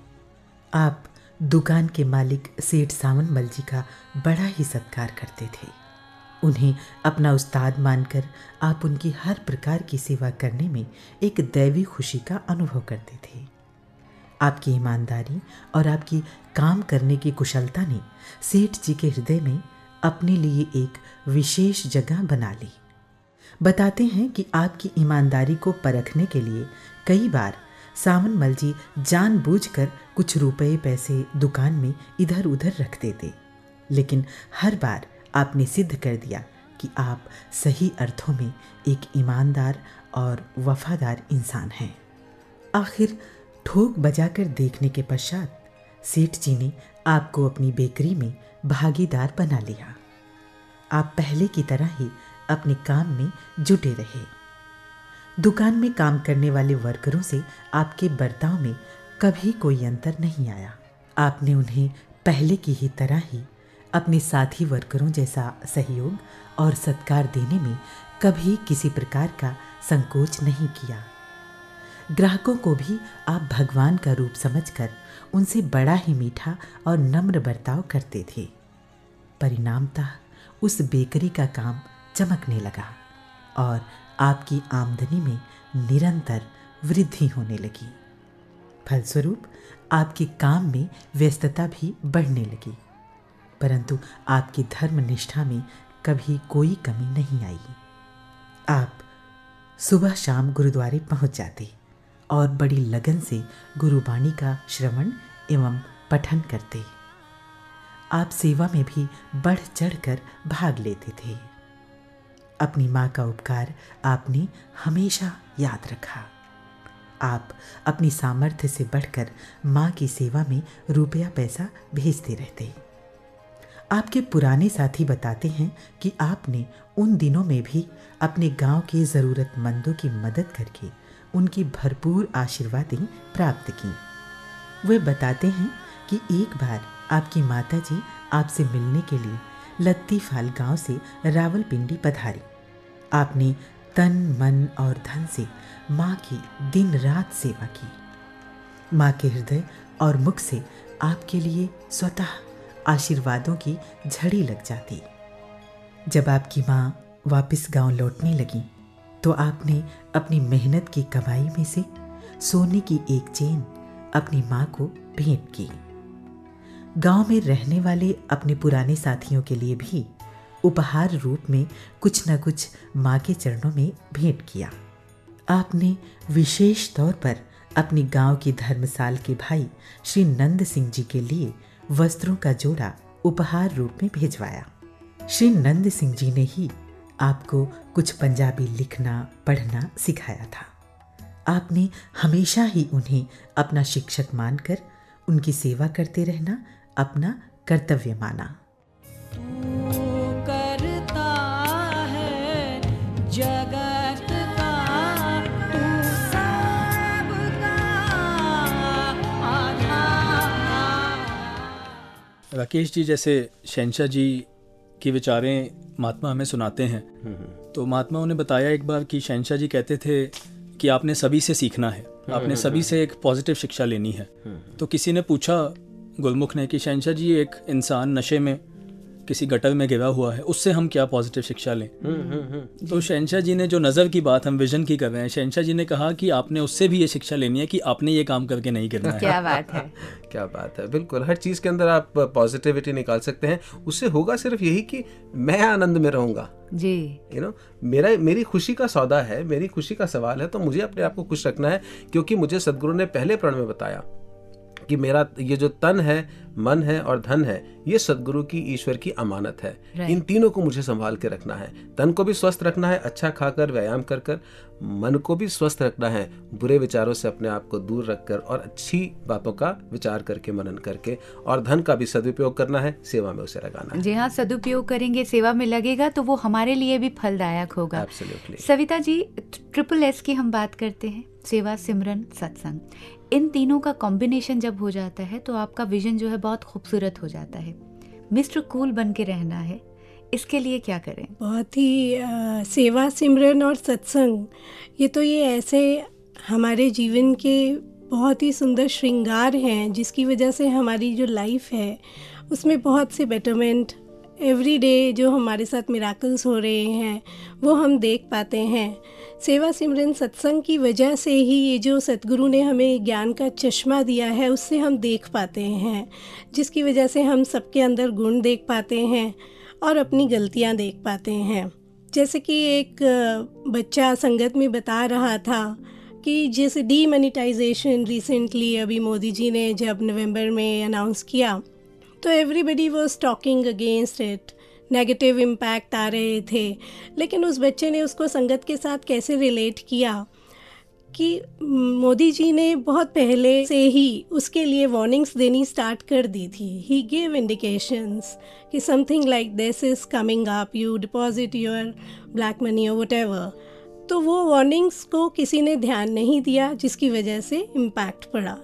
आप दुकान के मालिक सेठ सावनमल जी का बड़ा ही सत्कार करते थे। उन्हें अपना उस्ताद मानकर आप उनकी हर प्रकार की सेवा करने में एक दैवी खुशी का अनुभव करते थे। आपकी ईमानदारी और आपकी काम करने की कुशलता ने सेठ जी के हृदय में अपने लिए एक विशेष जगह बना ली। बताते हैं कि आपकी ईमानदारी को परखने के लिए कई बार सावनमल जी जानबूझकर कुछ रुपए पैसे दुकान में इधर उधर रख देते। लेकिन हर बार आपने सिद्ध कर दिया कि आप सही अर्थों में एक ईमानदार और वफादार इंसान हैं। आखिर ठोक बजाकर देखने के पश्चात सेठ जी ने आपको अपनी बेकरी में भागीदार बना लिया। आप पहले की तरह ही अपने काम में जुटे रहे। दुकान में काम करने वाले वर्करों से आपके बर्ताव में कभी कोई अंतर नहीं आया। आपने उन्हें पहले की ही तरह ही अपने साथी वर्करों जैसा सहयोग और सत्कार देने में कभी किसी प्रकार का संकोच नहीं किया। ग्राहकों को भी आप भगवान का रूप समझकर उनसे बड़ा ही मीठा और नम्र बर्ताव करते थे। परिणामतः उस बेकरी का काम चमकने लगा और आपकी आमदनी में निरंतर वृद्धि होने लगी। फलस्वरूप, आपके काम में व्यस्तता भी बढ़ने लगी। परंतु आपकी धर्म निष्ठा में कभी कोई कमी नहीं आई। आप सुबह शाम गुरुद्वारे पहुँच जाते और बड़ी लगन से गुरुबाणी का श्रवण एवं पठन करते। आप सेवा में भी बढ़ चढ़कर भाग लेते थे। अपनी माँ का उपकार आपने हमेशा याद रखा। आप अपनी सामर्थ्य से बढ़कर माँ की सेवा में रुपया पैसा भेजते रहते। आपके पुराने साथी बताते हैं कि आपने उन दिनों में भी अपने गाँव के ज़रूरतमंदों की मदद करके उनकी भरपूर आशीर्वादें प्राप्त की। वे बताते हैं कि एक बार आपकी माता जी आपसे मिलने के लिए लत्तीफाल गाँव से रावलपिंडी पधारी। आपने तन, मन और धन से माँ की दिन रात सेवा की। माँ के हृदय और मुख से आपके लिए स्वतः आशीर्वादों की झड़ी लग जाती। जब आपकी माँ वापस गाँव लौटने लगी तो आपने अपनी मेहनत की कमाई में से सोने की एक चेन अपनी माँ को भेंट की। गाँव में रहने वाले अपने पुराने साथियों के लिए भी उपहार रूप में कुछ न कुछ माँ के चरणों में भेंट किया। आपने विशेष तौर पर अपने गाँव की धर्मसाल के भाई श्री नंद सिंह जी के लिए वस्त्रों का जोड़ा उपहार रूप में भेजवाया। श्री नंद सिंह जी ने ही आपको कुछ पंजाबी लिखना, पढ़ना सिखाया था। आपने हमेशा ही उन्हें अपना शिक्षक मानकर उनकी सेवा करते रहना, अपना कर्तव्य माना। राकेश जी जैसे शहनशाह जी की विचारें महात्मा हमें सुनाते हैं तो महात्मा उन्हें बताया एक बार कि शहनशाह जी कहते थे कि आपने सभी से सीखना है आपने सभी से एक पॉजिटिव शिक्षा लेनी है। तो किसी ने पूछा गुलमुख ने कि शहनशाह जी एक इंसान नशे में किसी गटर में गिरा हुआ है उससे हम क्या पॉजिटिव शिक्षा लें? तो शहनशाह जी ने जो नज़र की बात हम विजन की कर रहे हैं शहनशाह जी ने कहा कि आपने उससे भी ये शिक्षा लेनी है कि आपने ये काम करके नहीं करना है। क्या बात है। क्या बात है बिल्कुल। हर चीज़ के अंदर आप पॉजिटिविटी निकाल सकते हैं। उससे होगा सिर्फ़ यही कि मैं आनंद में रहूँगा। जी। यू नो मेरा मेरी खुशी का सौदा है मेरी खुशी का सवाल है तो मुझे अपने आप को खुश रखना है क्योंकि मुझे सदगुरु ने पहले प्रण में बताया। कि मेरा ये जो तन है मन है और धन है ये सदगुरु की ईश्वर की अमानत है। Right. इन तीनों को मुझे संभाल के रखना है। तन को भी स्वस्थ रखना है अच्छा खाकर व्यायाम कर कर मन को भी स्वस्थ रखना है बुरे विचारों से अपने आप को दूर रखकर और अच्छी बातों का विचार करके मनन करके और धन का भी सदुपयोग करना है सेवा में उसे लगाना है। जी हाँ सदुपयोग करेंगे सेवा में लगेगा तो वो हमारे लिए भी फलदायक होगा। Absolutely. Savita ji triple S की हम बात करते हैं सेवा सिमरन सत्संग। इन तीनों का कॉम्बिनेशन जब हो जाता है तो आपका विजन जो है बहुत खूबसूरत हो जाता है। मिस्टर कूल बन के रहना है। इसके लिए क्या करें? बहुत ही अ, सेवा सिमरन और सत्संग। ये तो ये ऐसे हमारे जीवन के बहुत ही सुंदर श्रृंगार हैं जिसकी वजह से हमारी जो लाइफ है उसमें बहुत से बेटरमेंट एवरी डे जो हमारे साथ मिराकल्स हो रहे हैं वो हम देख पाते हैं। सेवा सिमरन सत्संग की वजह से ही ये जो सतगुरु ने हमें ज्ञान का चश्मा दिया है, उससे हम देख पाते हैं, जिसकी वजह से हम सबके अंदर गुण देख पाते हैं और अपनी गलतियाँ देख पाते हैं। जैसे कि एक बच्चा संगत में बता रहा था कि जैसे डीमोनिटाइजेशन रिसेंटली अभी मोदी जी ने जब नवंबर में अनाउंस किया तो everybody was talking against it negative impact आ रहे थे। लेकिन उस बच्चे ने उसको संगत के साथ कैसे रिलेट किया? कि मोदी जी ने बहुत पहले से ही उसके लिए वार्निंग्स देनी स्टार्ट कर दी थी। ही गिव इंडिकेशंस कि something like this is coming up you deposit your black money और वट तो वो वार्निंग्स को किसी ने ध्यान नहीं दिया, जिसकी वजह से इम्पैक्ट पड़ा।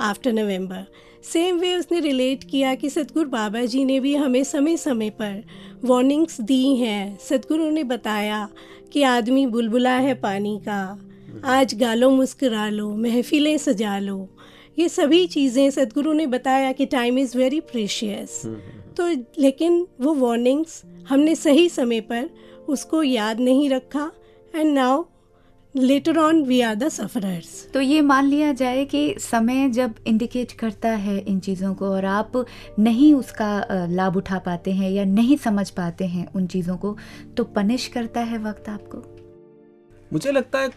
आफ्टर नवंबर सेम वे उसने रिलेट किया कि सतगुरु बाबा जी ने भी हमें समय समय पर वार्निंग्स दी हैं। सतगुरु ने बताया कि आदमी बुलबुला है पानी का। आज गालो मुस्करा लो महफिलें सजा लो। ये सभी चीज़ें सतगुरु ने बताया कि टाइम इज़ वेरी प्रेशियस तो लेकिन वो वार्निंग्स हमने सही समय पर उसको याद नहीं रखा। And now later on we are the sufferers तो ये मान लिया जाए कि समय जब इंडिकेट करता है इन चीज़ों को और आप नहीं उसका लाभ उठा पाते हैं या नहीं समझ पाते हैं उन चीज़ों को तो पनिश करता है वक्त आपको। मुझे लगता है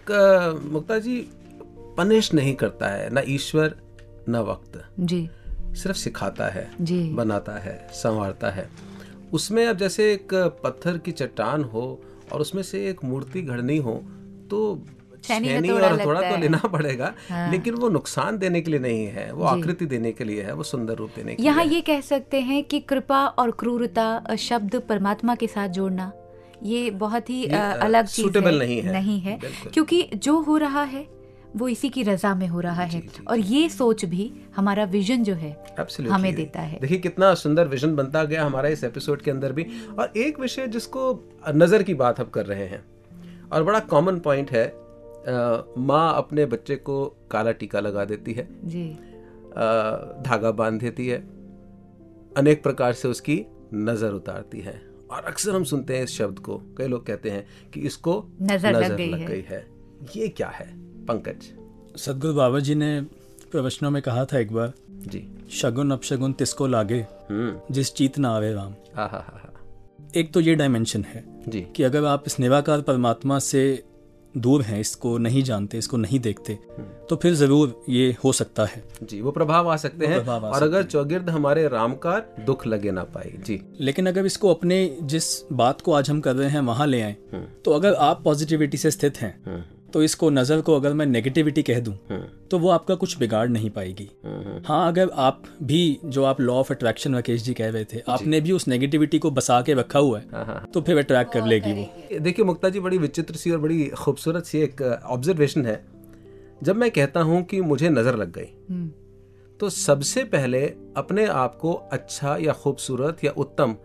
मुक्ता जी पनिश नहीं करता है ना ईश्वर ना वक्त। जी। सिर्फ़ सिखाता है जी। बनाता है संवारता है। उसमें अब जैसे एक पत्थर की चट्टान हो और उसमें से एक मूर्ति घड़नी हो तो छेनी छेनी और थोड़ा तो लेना पड़ेगा हाँ। लेकिन वो नुकसान देने के लिए नहीं है वो आकृति देने के लिए है वो सुंदर रूप देने के यहाँ ये कह सकते हैं कि कृपा और क्रूरता शब्द परमात्मा के साथ जोड़ना ये बहुत ही ये, अलग चीज़ है। नहीं है। नहीं है। क्योंकि जो हो रहा है वो इसी की रजा में हो रहा है। और ये सोच भी हमारा विजन जो है Absolutely. हमें देता है। देखिए कितना सुंदर विजन बनता गया हमारा इस एपिसोड के अंदर भी। और एक विषय जिसको नज़र की बात हम कर रहे हैं और बड़ा कॉमन पॉइंट है माँ अपने बच्चे को काला टीका लगा देती है जी। धागा बाँध देती है अनेक प्रकार से उसकी नज़र उतारती है। और अक्सर हम सुनते हैं इस शब्द को कई लोग कहते हैं कि इसको नज़र नज़र लग गई है। है ये क्या है पंकज? सदगुरु बाबा जी ने प्रवचनों में कहा था एक बार जी। शगुन अपशगुन तिसको लागे हम्म। जिस चीत ना आवे राम हा हा हा एक तो ये डायमेंशन है जी। कि अगर आप इस निराकार परमात्मा से दूर हैं इसको नहीं जानते इसको नहीं देखते तो फिर ज़रूर ये हो सकता है। जी वो प्रभाव आ सकते हैं और अगर चौगिर्द हमारे रामकार दुख लगे ना पाए जी। लेकिन अगर इसको अपने जिस बात को आज हम कर रहे हैं वहाँ ले आए तो अगर आप पॉजिटिविटी से स्थित हैं तो इसको नज़र को अगर मैं नेगेटिविटी कह दूँ तो वो आपका कुछ बिगाड़ नहीं पाएगी। हाँ अगर आप भी जो आप law of attraction Rakesh ji कह रहे थे आपने भी उस नेगेटिविटी को बसा के रखा हुआ है तो फिर अट्रैक्ट कर लेगी वो। देखिए मुक्ता जी बड़ी विचित्र सी और बड़ी खूबसूरत सी एक ऑब्जर्वेशन है। जब मैं कहता हूँ कि मुझे नज़र लग गई हम्म, तो सबसे पहले अपने आप को अच्छा या खूबसूरत या उत्तम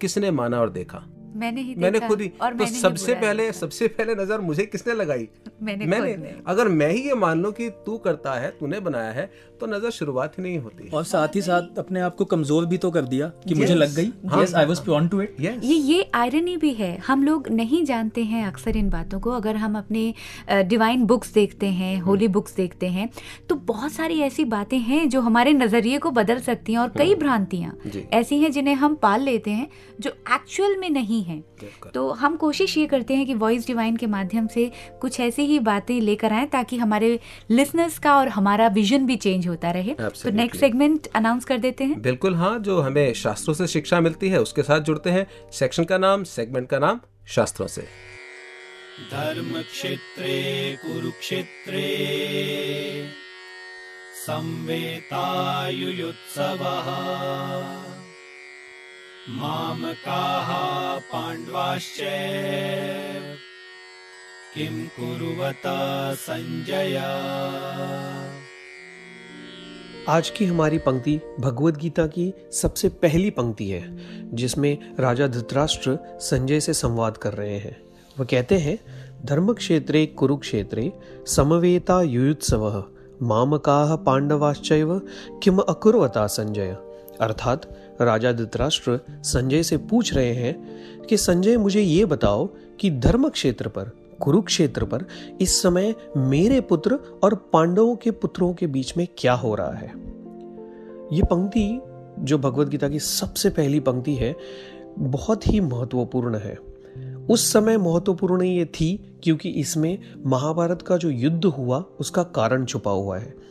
किसने माना और देखा? मैंने ही मैंने खुद ही। और तो सबसे पहले सबसे पहले नज़र मुझे किसने लगाई? मैंने मैंने। अगर मैं ही ये मान लूँ कि तू करता है तूने बनाया है तो नज़र शुरुआत ही नहीं होती। और साथ ही साथ अपने आप को कमज़ोर भी तो कर दिया कि मुझे लग गई। Yes I was prone to it ये ये आयरनी भी है। हम लोग नहीं जानते हैं अक्सर इन बातों को। अगर हम अपने डिवाइन बुक्स देखते हैं होली बुक्स देखते हैं तो बहुत सारी ऐसी बातें हैं जो हमारे नज़रिए को बदल सकती हैं और कई भ्रांतियाँ ऐसी हैं जिन्हें हम पाल लेते हैं जो एक्चुअल में नहीं है। तो हम कोशिश ये करते हैं कि वॉइस डिवाइन के माध्यम से कुछ ऐसी ही बातें लेकर आएँ ताकि हमारे लिसनर्स का और हमारा विजन भी चेंज होता रहे। तो नेक्स्ट सेगमेंट अनाउंस कर देते हैं। बिल्कुल हाँ जो हमें शास्त्रों से शिक्षा मिलती है उसके साथ जुड़ते हैं। सेक्शन का नाम सेगमेंट का नाम शास्त्रों से। धर्मक्षेत्रे कुरुक्षेत्रे संवेतायुयुत्सवः। मामकाः पाण्डवाश्च किं कुर्वत संजय? आज की हमारी पंक्ति भगवत गीता की सबसे पहली पंक्ति है, जिसमें राजा धृतराष्ट्र संजय से संवाद कर रहे हैं। वह कहते हैं धर्म क्षेत्रे कुरुक्षेत्रे, समवेता युयुत्सव मामकाह पांडवाश्चैव किम अकुर्वता संजय? अर्थात राजा धृतराष्ट्र संजय से पूछ रहे हैं कि, संजय, मुझे ये बताओ कि धर्म क्षेत्र पर, कुरुक्षेत्र पर इस समय मेरे पुत्र और पांडवों के पुत्रों के बीच में क्या हो रहा है? ये पंक्ति, जो भगवत गीता की सबसे पहली पंक्ति है, बहुत ही महत्वपूर्ण है। उस समय महत्वपूर्ण ये थी क्योंकि इसमें महाभारत का जो युद्ध हुआ, उसका कारण छुपा हुआ है।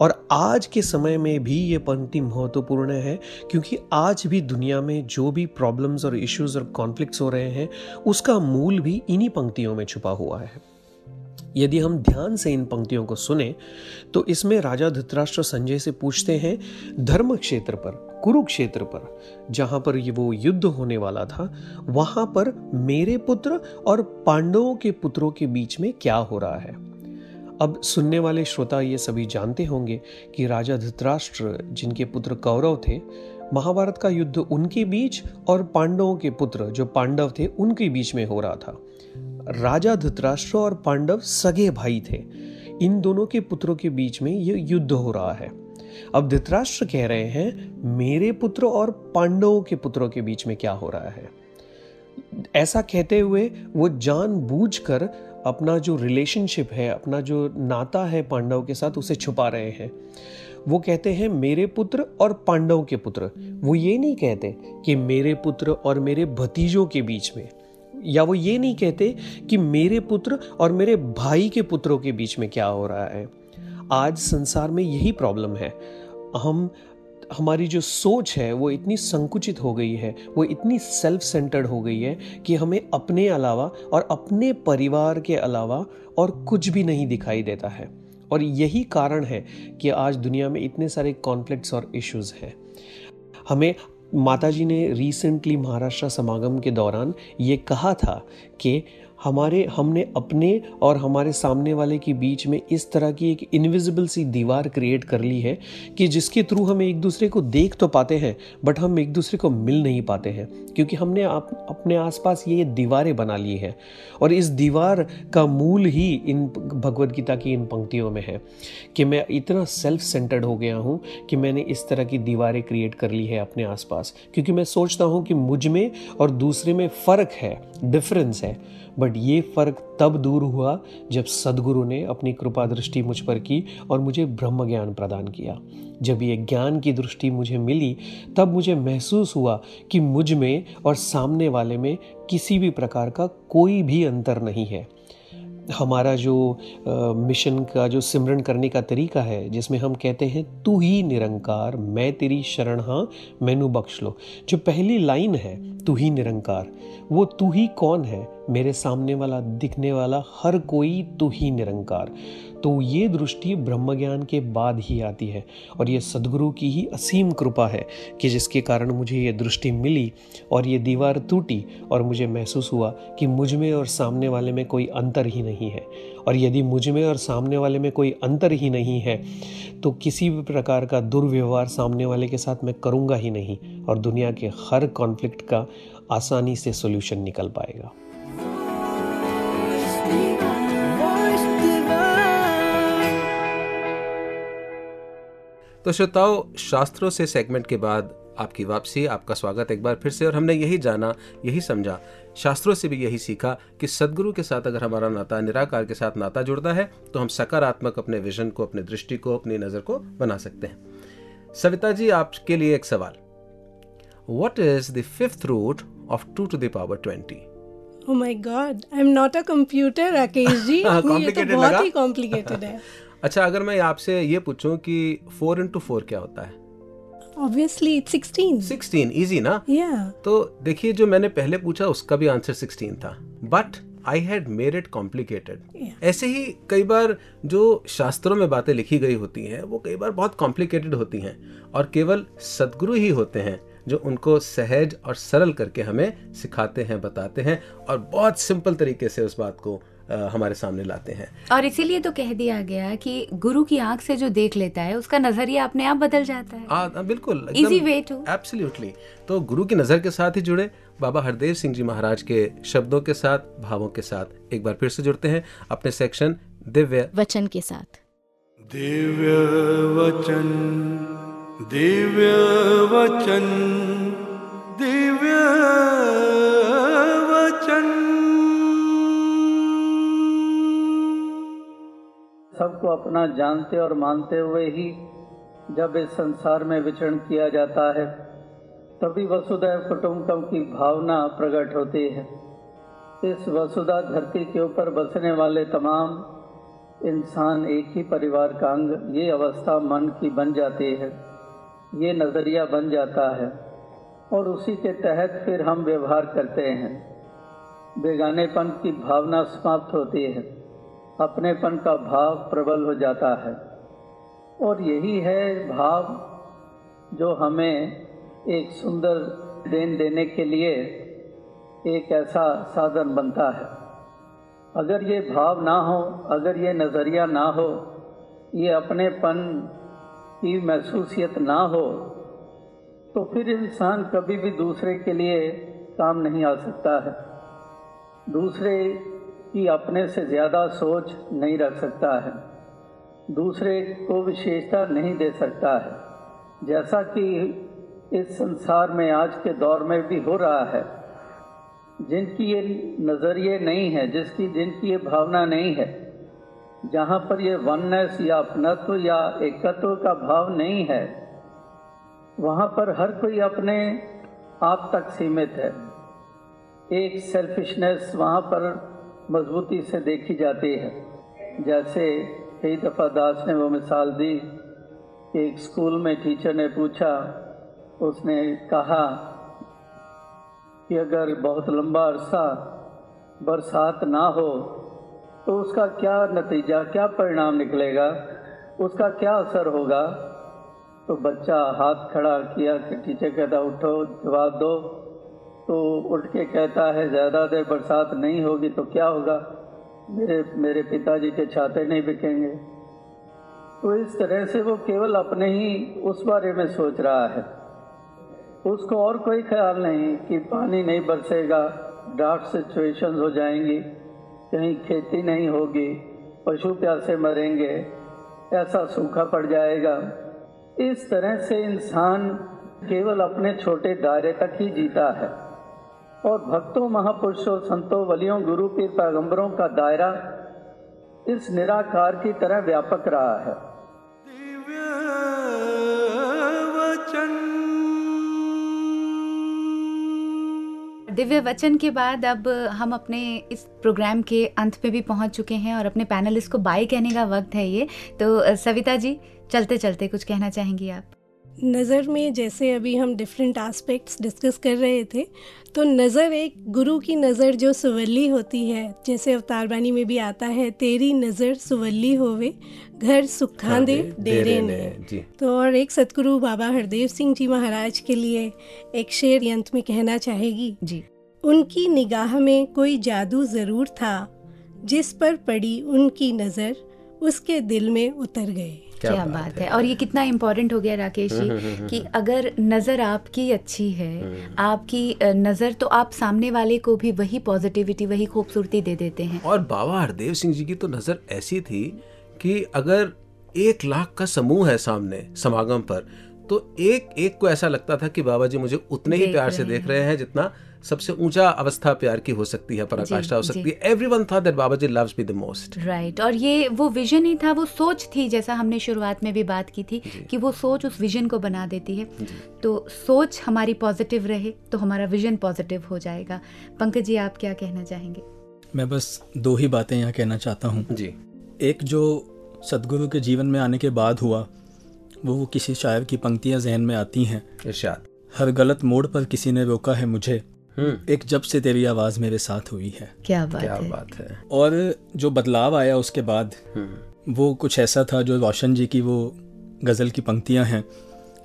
और आज के समय में भी ये पंक्ति महत्वपूर्ण है, क्योंकि आज भी दुनिया में जो भी प्रॉब्लम्स और इश्यूज़ और कॉन्फ्लिक्ट्स हो रहे हैं, उसका मूल भी इन्हीं पंक्तियों में छुपा हुआ है। यदि हम ध्यान से इन पंक्तियों को सुने तो इसमें राजा धृतराष्ट्र संजय से पूछते हैं धर्म क्षेत्र पर, कुरुक्षेत्र पर, जहाँ पर ये वो युद्ध होने वाला था, वहाँ पर मेरे पुत्र और पांडवों के पुत्रों के बीच में क्या हो रहा है? अब सुनने वाले श्रोता ये सभी जानते होंगे कि राजा धृतराष्ट्र, जिनके पुत्र कौरव थे, महाभारत का युद्ध उनके बीच और पांडवों के पुत्र, जो पांडव थे, उनके बीच में हो रहा था। राजा धृतराष्ट्र और पांडव सगे भाई थे। इन दोनों के पुत्रों के बीच में ये युद्ध हो रहा है। अब धृतराष्ट्र कह रहे हैं, मेरे पुत्र और पांडवों के पुत्रों के बीच में क्या हो रहा है? ऐसा कहते हुए वो जानबूझकर अपना जो रिलेशनशिप है, अपना जो नाता है पांडव के साथ, उसे छुपा रहे हैं। वो कहते हैं, मेरे पुत्र और पांडव के पुत्र। वो ये नहीं कहते कि मेरे पुत्र और मेरे भतीजों के बीच में। या वो ये नहीं कहते कि मेरे पुत्र और मेरे भाई के पुत्रों के बीच में क्या हो रहा है। आज संसार में यही प्रॉब्लम है। हम हमारी जो सोच है, वो इतनी संकुचित हो गई है, वो इतनी सेल्फ सेंटर्ड हो गई है कि हमें अपने अलावा और अपने परिवार के अलावा और कुछ भी नहीं दिखाई देता है। और यही कारण है कि आज दुनिया में इतने सारे कॉन्फ्लिक्ट्स और इश्यूज़ हैं। हमें माताजी ने रिसेंटली महाराष्ट्र समागम के दौरान ये कहा था कि हमारे, हमने अपने और हमारे सामने वाले के बीच में इस तरह की एक इनविजिबल सी दीवार क्रिएट कर ली है कि जिसके थ्रू हम एक दूसरे को देख तो पाते हैं बट हम एक दूसरे को मिल नहीं पाते हैं, क्योंकि हमने आप, अपने आसपास ये दीवारें बना ली है। और इस दीवार का मूल ही इन भगवत गीता की इन पंक्तियों में है कि मैं इतना सेल्फ सेंटर्ड हो गया हूँ कि मैंने इस तरह की दीवारें क्रिएट कर ली है अपने आसपास, क्योंकि मैं सोचता हूँ कि मुझमें और दूसरे में फ़र्क है डिफरेंस है। बट ये फ़र्क तब दूर हुआ जब सदगुरु ने अपनी कृपा दृष्टि मुझ पर की और मुझे ब्रह्म ज्ञान प्रदान किया। जब ये ज्ञान की दृष्टि मुझे मिली, तब मुझे महसूस हुआ कि मुझमें और सामने वाले में किसी भी प्रकार का कोई भी अंतर नहीं है। हमारा जो मिशन का जो सिमरन करने का तरीका है, जिसमें हम कहते हैं, तू ही निरंकार, मैं तेरी शरण हाँ मैनू बख्श लो। जो पहली लाइन है, तू ही निरंकार वो तू ही कौन है? मेरे सामने वाला, दिखने वाला, हर कोई तू ही निरंकार। तो ये दृष्टि ब्रह्म ज्ञान के बाद ही आती है और ये सदगुरु की ही असीम कृपा है कि जिसके कारण मुझे ये दृष्टि मिली और ये दीवार टूटी और मुझे महसूस हुआ कि मुझमें और सामने वाले में कोई अंतर ही नहीं है। और यदि मुझमें और सामने वाले में कोई अंतर ही नहीं है तो किसी भी प्रकार का दुर्व्यवहार सामने वाले के साथ मैं करूँगा ही नहीं और दुनिया के हर कॉन्फ्लिक्ट का आसानी से सोल्यूशन निकल पाएगा। तो श्रोताओं, शास्त्रों से सेगमेंट के बाद आपकी वापसी, आपका स्वागत एक बार फिर से, और हमने यही जाना, यही समझा। शास्त्रों से भी यही सीखा कि सदगुरु के साथ अगर हमारा नाता निराकार के साथ नाता जुड़ता है तो हम सकारात्मक अपने विजन को, अपने दृष्टि को, अपनी नज़र को बना सकते हैं। सविता जी, आपके लिए एक सवाल। What is the fifth root of two two the power twenty Oh my God, I'm not a computer, Rakesh ji ये तो complicated बहुत? ही कॉम्प्लिकेटेड है। अच्छा अगर मैं आपसे ये पूछूँ कि फोर इंटू फोर क्या होता है? ऑब्वियसली इट्स 16 सिक्सटीन इजी ना? या तो देखिए जो मैंने पहले पूछा उसका भी आंसर सिक्सटीन था। But I had made it complicated ऐसे ही कई बार जो शास्त्रों में बातें लिखी गई होती हैं वो कई बार बहुत कॉम्प्लिकेटेड होती हैं। और केवल सदगुरु ही होते हैं। जो उनको सहज और सरल करके हमें सिखाते हैं बताते हैं और बहुत सिंपल तरीके से उस बात को हमारे सामने लाते हैं। और इसीलिए तो कह दिया गया कि गुरु की आँख से जो देख लेता है उसका नज़रिया अपने आप बदल जाता है। आ, बिल्कुल Easy way to. एब्सोल्युटली तो गुरु की नज़र के साथ ही जुड़े। बाबा हरदेव सिंह जी महाराज के शब्दों के साथ भावों के साथ एक बार फिर से जुड़ते हैं अपने सेक्शन दिव्य। वचन के साथ। दिव्य वचन। दिव्य वचन दिव्य वचन। सबको अपना जानते और मानते हुए ही जब इस संसार में विचरण किया जाता है, तभी वसुदैव कुटुंबकम की भावना प्रकट होती है। इस वसुधा धरती के ऊपर बसने वाले तमाम इंसान एक ही परिवार का अंग, ये अवस्था मन की बन जाती है। ये नज़रिया बन जाता है और उसी के तहत फिर हम व्यवहार करते हैं। बेगानेपन की भावना समाप्त होती है। अपनेपन का भाव प्रबल हो जाता है। और यही है भाव जो हमें एक सुंदर देन देने के लिए एक ऐसा साधन बनता है। अगर ये भाव ना हो, अगर ये नज़रिया ना हो, ये अपनेपन की महसूसियत ना हो तो फिर इंसान कभी भी दूसरे के लिए काम नहीं आ सकता है। दूसरे की अपने से ज़्यादा सोच नहीं रख सकता है। दूसरे को विशेषता नहीं दे सकता है। जैसा कि इस संसार में आज के दौर में भी हो रहा है। जिनकी ये नज़रिए नहीं है, जिसकी जिनकी ये भावना नहीं है जहाँ पर ये वननेस या अपनत्व या एकत्व का भाव नहीं है, वहाँ पर हर कोई अपने आप तक सीमित है। एक सेल्फिशनेस वहाँ पर मजबूती से देखी जाती है। जैसे कई दफ़ा दास ने वो मिसाल दी कि एक स्कूल में टीचर ने पूछा, उसने कहा कि अगर बहुत लंबा अरसा बरसात ना हो तो उसका क्या नतीजा, क्या परिणाम निकलेगा? उसका क्या असर होगा? तो बच्चा हाथ खड़ा किया कि टीचर कहता, उठो, जवाब दो। तो उठ के कहता है, ज़्यादा देर बरसात नहीं होगी तो क्या होगा? मेरे मेरे पिताजी के छाते नहीं बिकेंगे। तो इस तरह से वो केवल अपने ही उस बारे में सोच रहा है। उसको और कोई ख्याल नहीं कि पानी नहीं बरसेगा ड्राफ्ट सिचुएशंस हो जाएँगी। कहीं खेती नहीं होगी, पशु प्यासे मरेंगे, ऐसा सूखा पड़ जाएगा। इस तरह से इंसान केवल अपने छोटे दायरे तक ही जीता है। और भक्तों, महापुरुषों, संतों, वलियों, गुरु के पैगंबरों का दायरा इस निराकार की तरह व्यापक रहा है। दिव्य वचन के बाद अब हम अपने इस प्रोग्राम के अंत पे भी पहुँच चुके हैं और अपने पैनलिस्ट को बाय कहने का वक्त है ये। तो सविता जी चलते चलते कुछ कहना चाहेंगी आप? नज़र में जैसे अभी हम डिफरेंट एस्पेक्ट्स डिस्कस कर रहे थे तो नज़र एक गुरु की नज़र जो सुवल्ली होती है जैसे अवतार बानी में भी आता है तेरी नज़र सुवल्ली होवे घर सुखांदे डेरे ने। तो और एक सतगुरु बाबा हरदेव सिंह जी महाराज के लिए एक शेर ये अंत में कहना चाहेगी जी। उनकी निगाह में कोई जादू ज़रूर था जिस पर पड़ी उनकी नज़र उसके दिल में उतर गए। क्या, क्या बात है। और ये कितना इम्पोर्टेंट हो गया राकेश हम्म, हम्म, जी हम्म, कि अगर नज़र आपकी अच्छी है आपकी नज़र तो आप सामने वाले को भी वही पॉजिटिविटी वही खूबसूरती दे देते हैं। और बाबा हरदेव सिंह जी की तो नज़र ऐसी थी कि अगर एक लाख का समूह है सामने समागम पर तो एक एक को ऐसा लगता था कि बाबा जी मुझे उतने ही प्यार से देख रहे हैं जितना सबसे ऊँचा अवस्था प्यार की हो सकती है पराकाष्ठा हो सकती। है। Everyone thought that Baba ji loves me the most right और ये वो विजन ही था वो सोच थी जैसा हमने शुरुआत में भी बात की थी कि वो सोच उस विजन को बना देती है। तो सोच हमारी पॉजिटिव रहे तो हमारा विजन पॉजिटिव हो जाएगा। पंकज जी आप क्या कहना चाहेंगे? मैं बस दो ही बातें यहाँ कहना चाहता हूँ। जी। एक जो सदगुरु के जीवन में आने के बाद हुआ वो किसी शायर की पंक्तियाँ जहन में आती हैं। इरशाद। हर गलत मोड़ पर किसी ने रोका है मुझे। एक जब से तेरी आवाज़ मेरे साथ हुई है। क्या बात क्या है। बात है। और जो बदलाव आया उसके बाद हम्म। वो कुछ ऐसा था जो रोशन जी की वो गज़ल की पंक्तियाँ हैं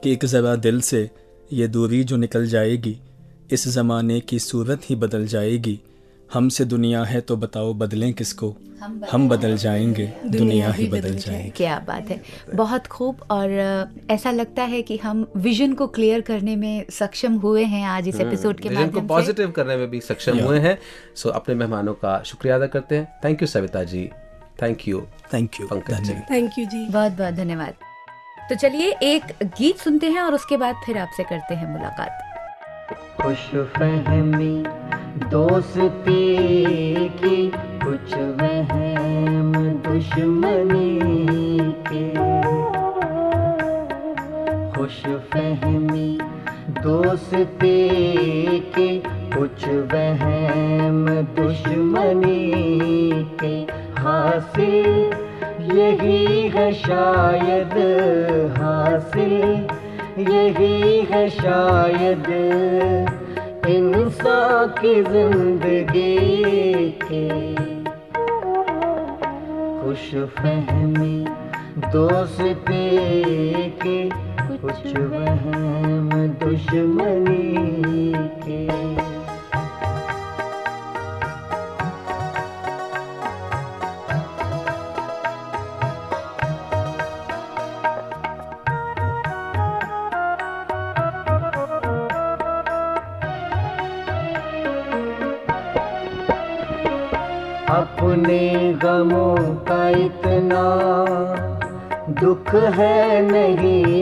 कि एक ज़रा दिल से ये दूरी जो निकल जाएगी इस ज़माने की सूरत ही बदल जाएगी। हमसे दुनिया है तो बताओ बदलें किसको? हम बदल। जाएँगे दुनिया ही बदल जाएगी। क्या बात है। बहुत खूब और ऐसा लगता है कि हम विजन को क्लियर करने में सक्षम हुए हैं आज इस एपिसोड के विजन को माध्यम से। पॉजिटिव करने में भी सक्षम हुए हैं। सो अपने मेहमानों का शुक्रिया अदा करते हैं। Thank you Savita ji thank you thank you Pankaj ji thank you ji बहुत बहुत धन्यवाद। तो चलिए एक गीत सुनते हैं और उसके बाद फिर आपसे करते हैं मुलाकात। खुश फहमी दोस्ती की, कुछ वहम दुश्मनी के। खुश फहमी दोस्ती की, कुछ वहम दुश्मनी के। हासिल यही है शायद हासिल। यही है शायद इंसान की ज़िंदगी के। खुश फहमी दोस्ती की, कुछ वहम दुश्मनी के। है नहीं।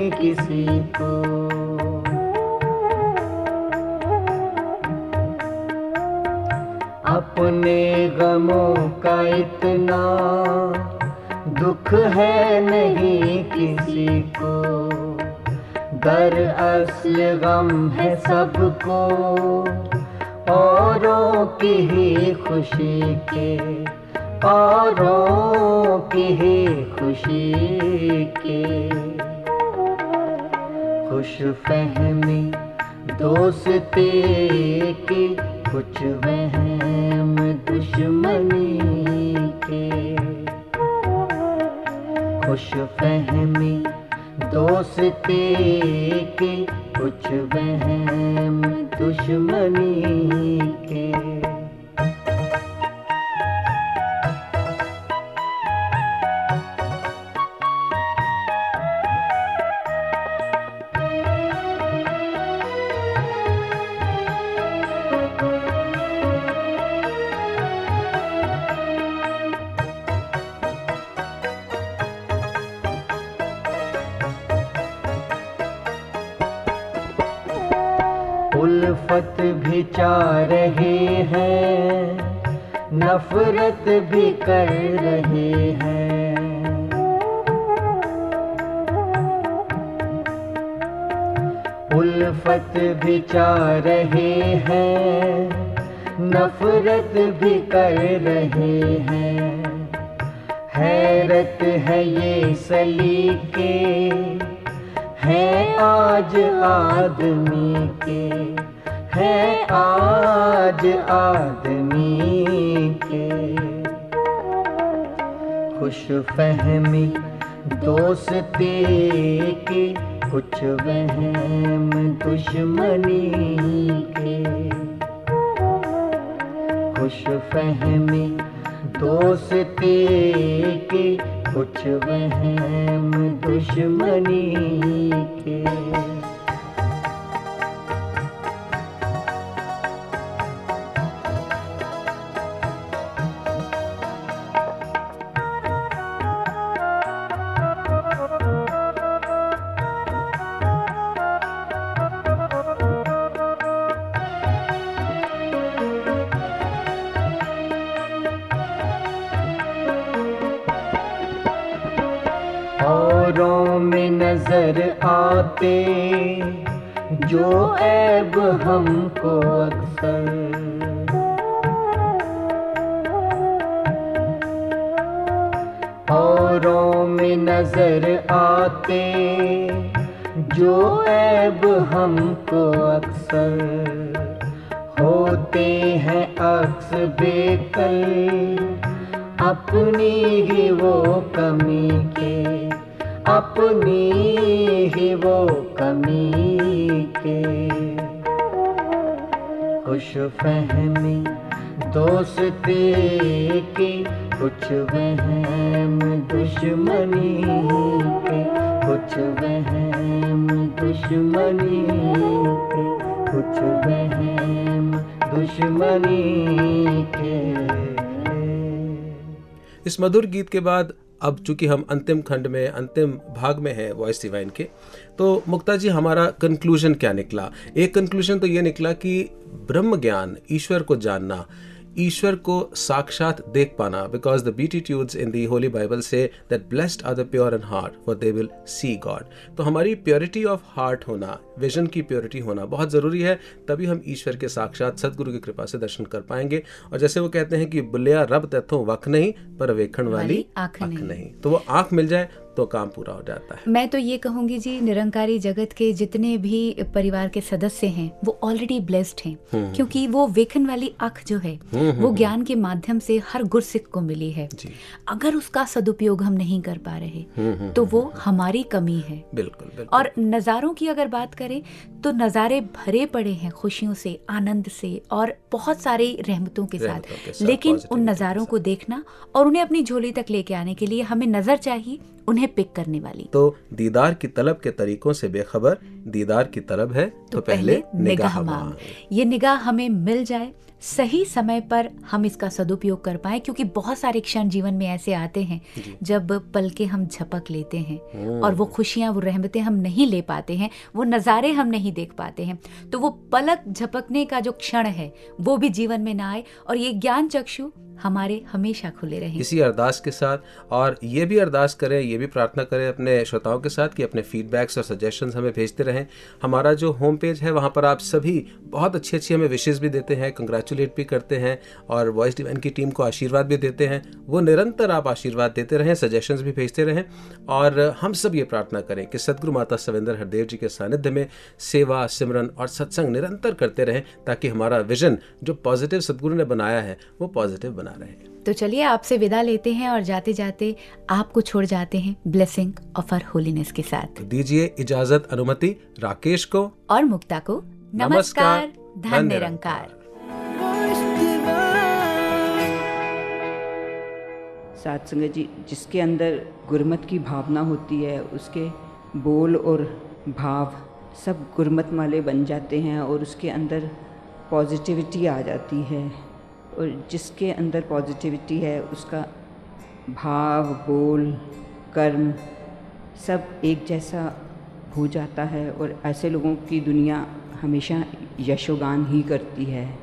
चाह रहे हैं, नफरत भी कर रहे हैं। उल्फत भी चाह रहे हैं, नफरत भी कर रहे हैं। हैरत है ये सलीके हैं आज आदमी के। हैं आज आदमी के खुश फहमी दोस्ती की, कुछ वहम दुश्मनी के खुश फहमी दोस्ती की, कुछ वहम दुश्मनी ऐब हमको अक्सर होते हैं अक्स बेकल, अपनी ही वो कमी के, अपनी ही वो कमी के। खुश फहमी दोस्ती की, कुछ वहम दुश्मनी के, कुछ वहम दुश्मनी के कुछ वहम दुश्मनी के इस मधुर गीत के बाद, अब चूँकि हम अंतिम खंड में, अंतिम भाग में हैं वॉइस डिवाइन के तो मुक्ता जी, हमारा कंक्लूजन क्या निकला? एक कंक्लूजन तो ये निकला कि ब्रह्म ज्ञान ईश्वर को जानना ईश्वर को साक्षात देख पाना because the beatitudes in the holy Bible से that blessed are the pure and heart for they will see God तो हमारी प्योरिटी ऑफ़ हार्ट होना विजन की प्योरिटी होना बहुत ज़रूरी है तभी हम ईश्वर के साक्षात सदगुरु की कृपा से दर्शन कर पाएँगे। और जैसे वो कहते हैं कि बुलिया रब तथों वक नहीं पर वेखण वाली आँख नहीं। नहीं। तो वो आँख मिल जाए तो काम पूरा हो जाता है। मैं तो ये कहूँगी जी निरंकारी जगत के जितने भी परिवार के सदस्य हैं वो ऑलरेडी ब्लेस्ड हैं। हम्म। क्योंकि वो वेखन वाली आँख जो है हम्म, वो हम्म, ज्ञान के माध्यम से हर गुरसिख को मिली है। अगर उसका सदुपयोग हम नहीं कर पा रहे तो वो हमारी कमी है। बिल्कुल बिल्कुल। और नज़ारों की अगर बात करें तो नज़ारे भरे पड़े हैं खुशियों से आनंद से और बहुत सारी रहमतों के रहमतों के साथ साथ, लेकिन उन नज़ारों को देखना और उन्हें अपनी झोली तक लेके आने के लिए हमें नज़र चाहिए उन्हें पिक करने वाली। तो दीदार की तलब के तरीकों से बेखबर दीदार की तलब है तो, तो पहले पहले निगाह मांग। ये निगाह हमें मिल जाए सही समय पर हम इसका सदुपयोग कर पाए क्योंकि बहुत सारे क्षण जीवन में ऐसे आते हैं जब पल के हम झपक लेते हैं। और वो खुशियाँ वो रहमतें हम नहीं ले पाते हैं वो नज़ारे हम नहीं देख पाते हैं। तो वो पलक झपकने का जो क्षण है वो भी जीवन में ना आए। और ये ज्ञान चक्षु हमारे हमेशा खुले रहें। इसी अरदास के साथ, और ये भी अरदास करें, ये भी प्रार्थना करें अपने श्रोताओं के साथ कि अपने फीडबैक्स और सजेशंस हमें भेजते रहें। हमारा जो होम पेज है, वहाँ पर आप सभी बहुत अच्छी अच्छी हमें विशेष भी देते हैं कंग्रेचुलेट भी करते हैं, और वॉइस डिवाइन की टीम को आशीर्वाद भी देते हैं। वो निरंतर आप आशीर्वाद देते रहें सजेशंस भी भेजते रहें, और हम सब ये प्रार्थना करें कि सदगुरु माता सविंदर हरदेव जी के सानिध्य में सेवा, सिमरन और सत्संग निरंतर करते रहें, ताकि हमारा विजन जो पॉजिटिव सदगुरु ने बनाया है, वो पॉजिटिव बना। रहे तो चलिए आपसे विदा लेते हैं और जाते जाते आपको छोड़ जाते हैं ब्लेसिंग ऑफ़ आर होलीनेस के साथ। तो दीजिए इजाज़त अनुमति राकेश को। और मुक्ता को नमस्कार धन निरंकार साथ संगत जी जिसके अंदर गुरमत की भावना होती है उसके बोल और भाव सब गुरमत वाले बन जाते हैं और उसके अंदर पॉजिटिविटी आ जाती है। और जिसके अंदर पॉजिटिविटी है, उसका भाव, बोल, कर्म सब एक जैसा हो जाता है और ऐसे लोगों की दुनिया हमेशा यशोगान ही करती है।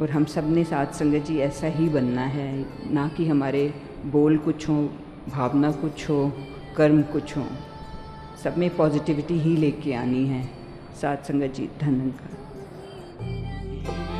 और हम सबने साथ संगत जी ऐसा ही बनना है, ना कि हमारे बोल कुछ हो, भावना कुछ हो, कर्म कुछ हो। सब में पॉजिटिविटी ही लेके आनी है। साथ संगत जी, धन्यवाद। plays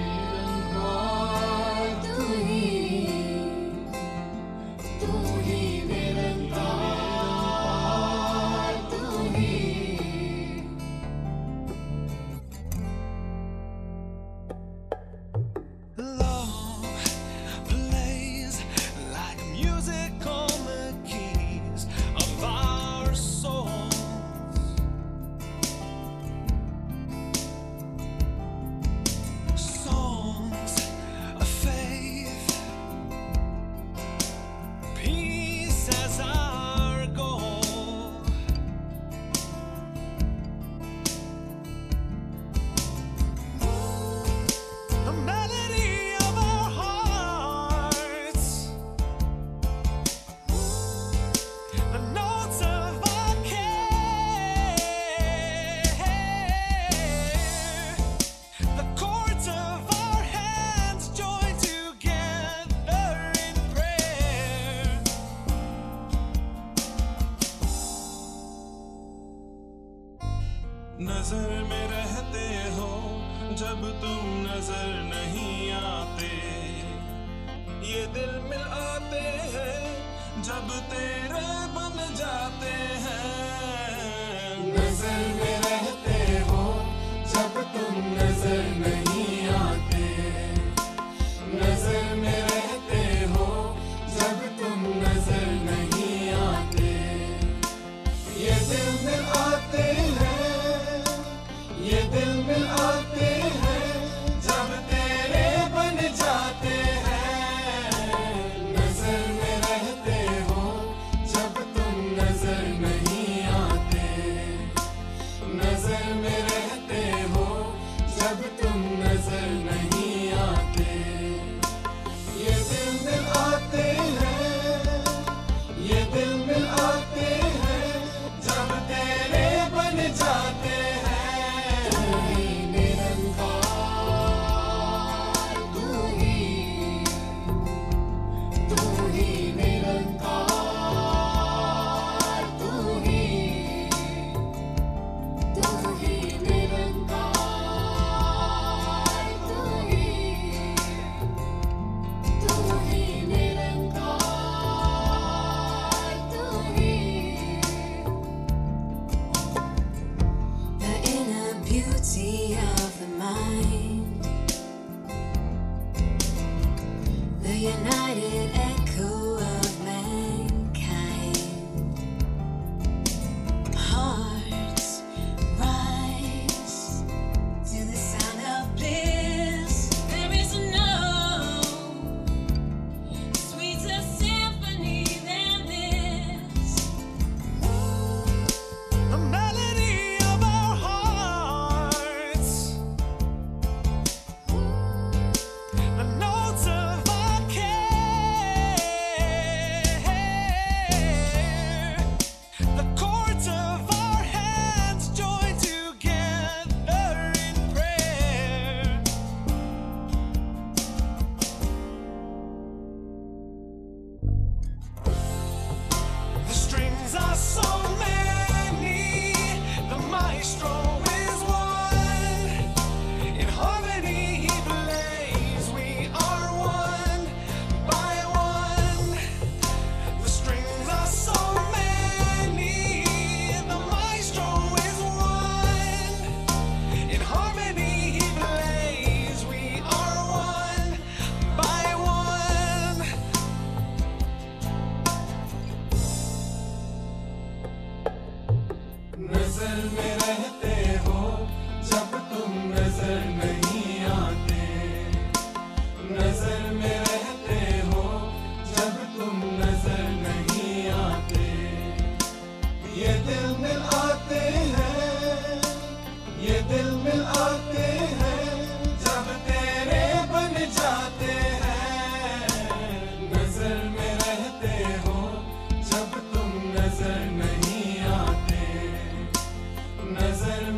gezer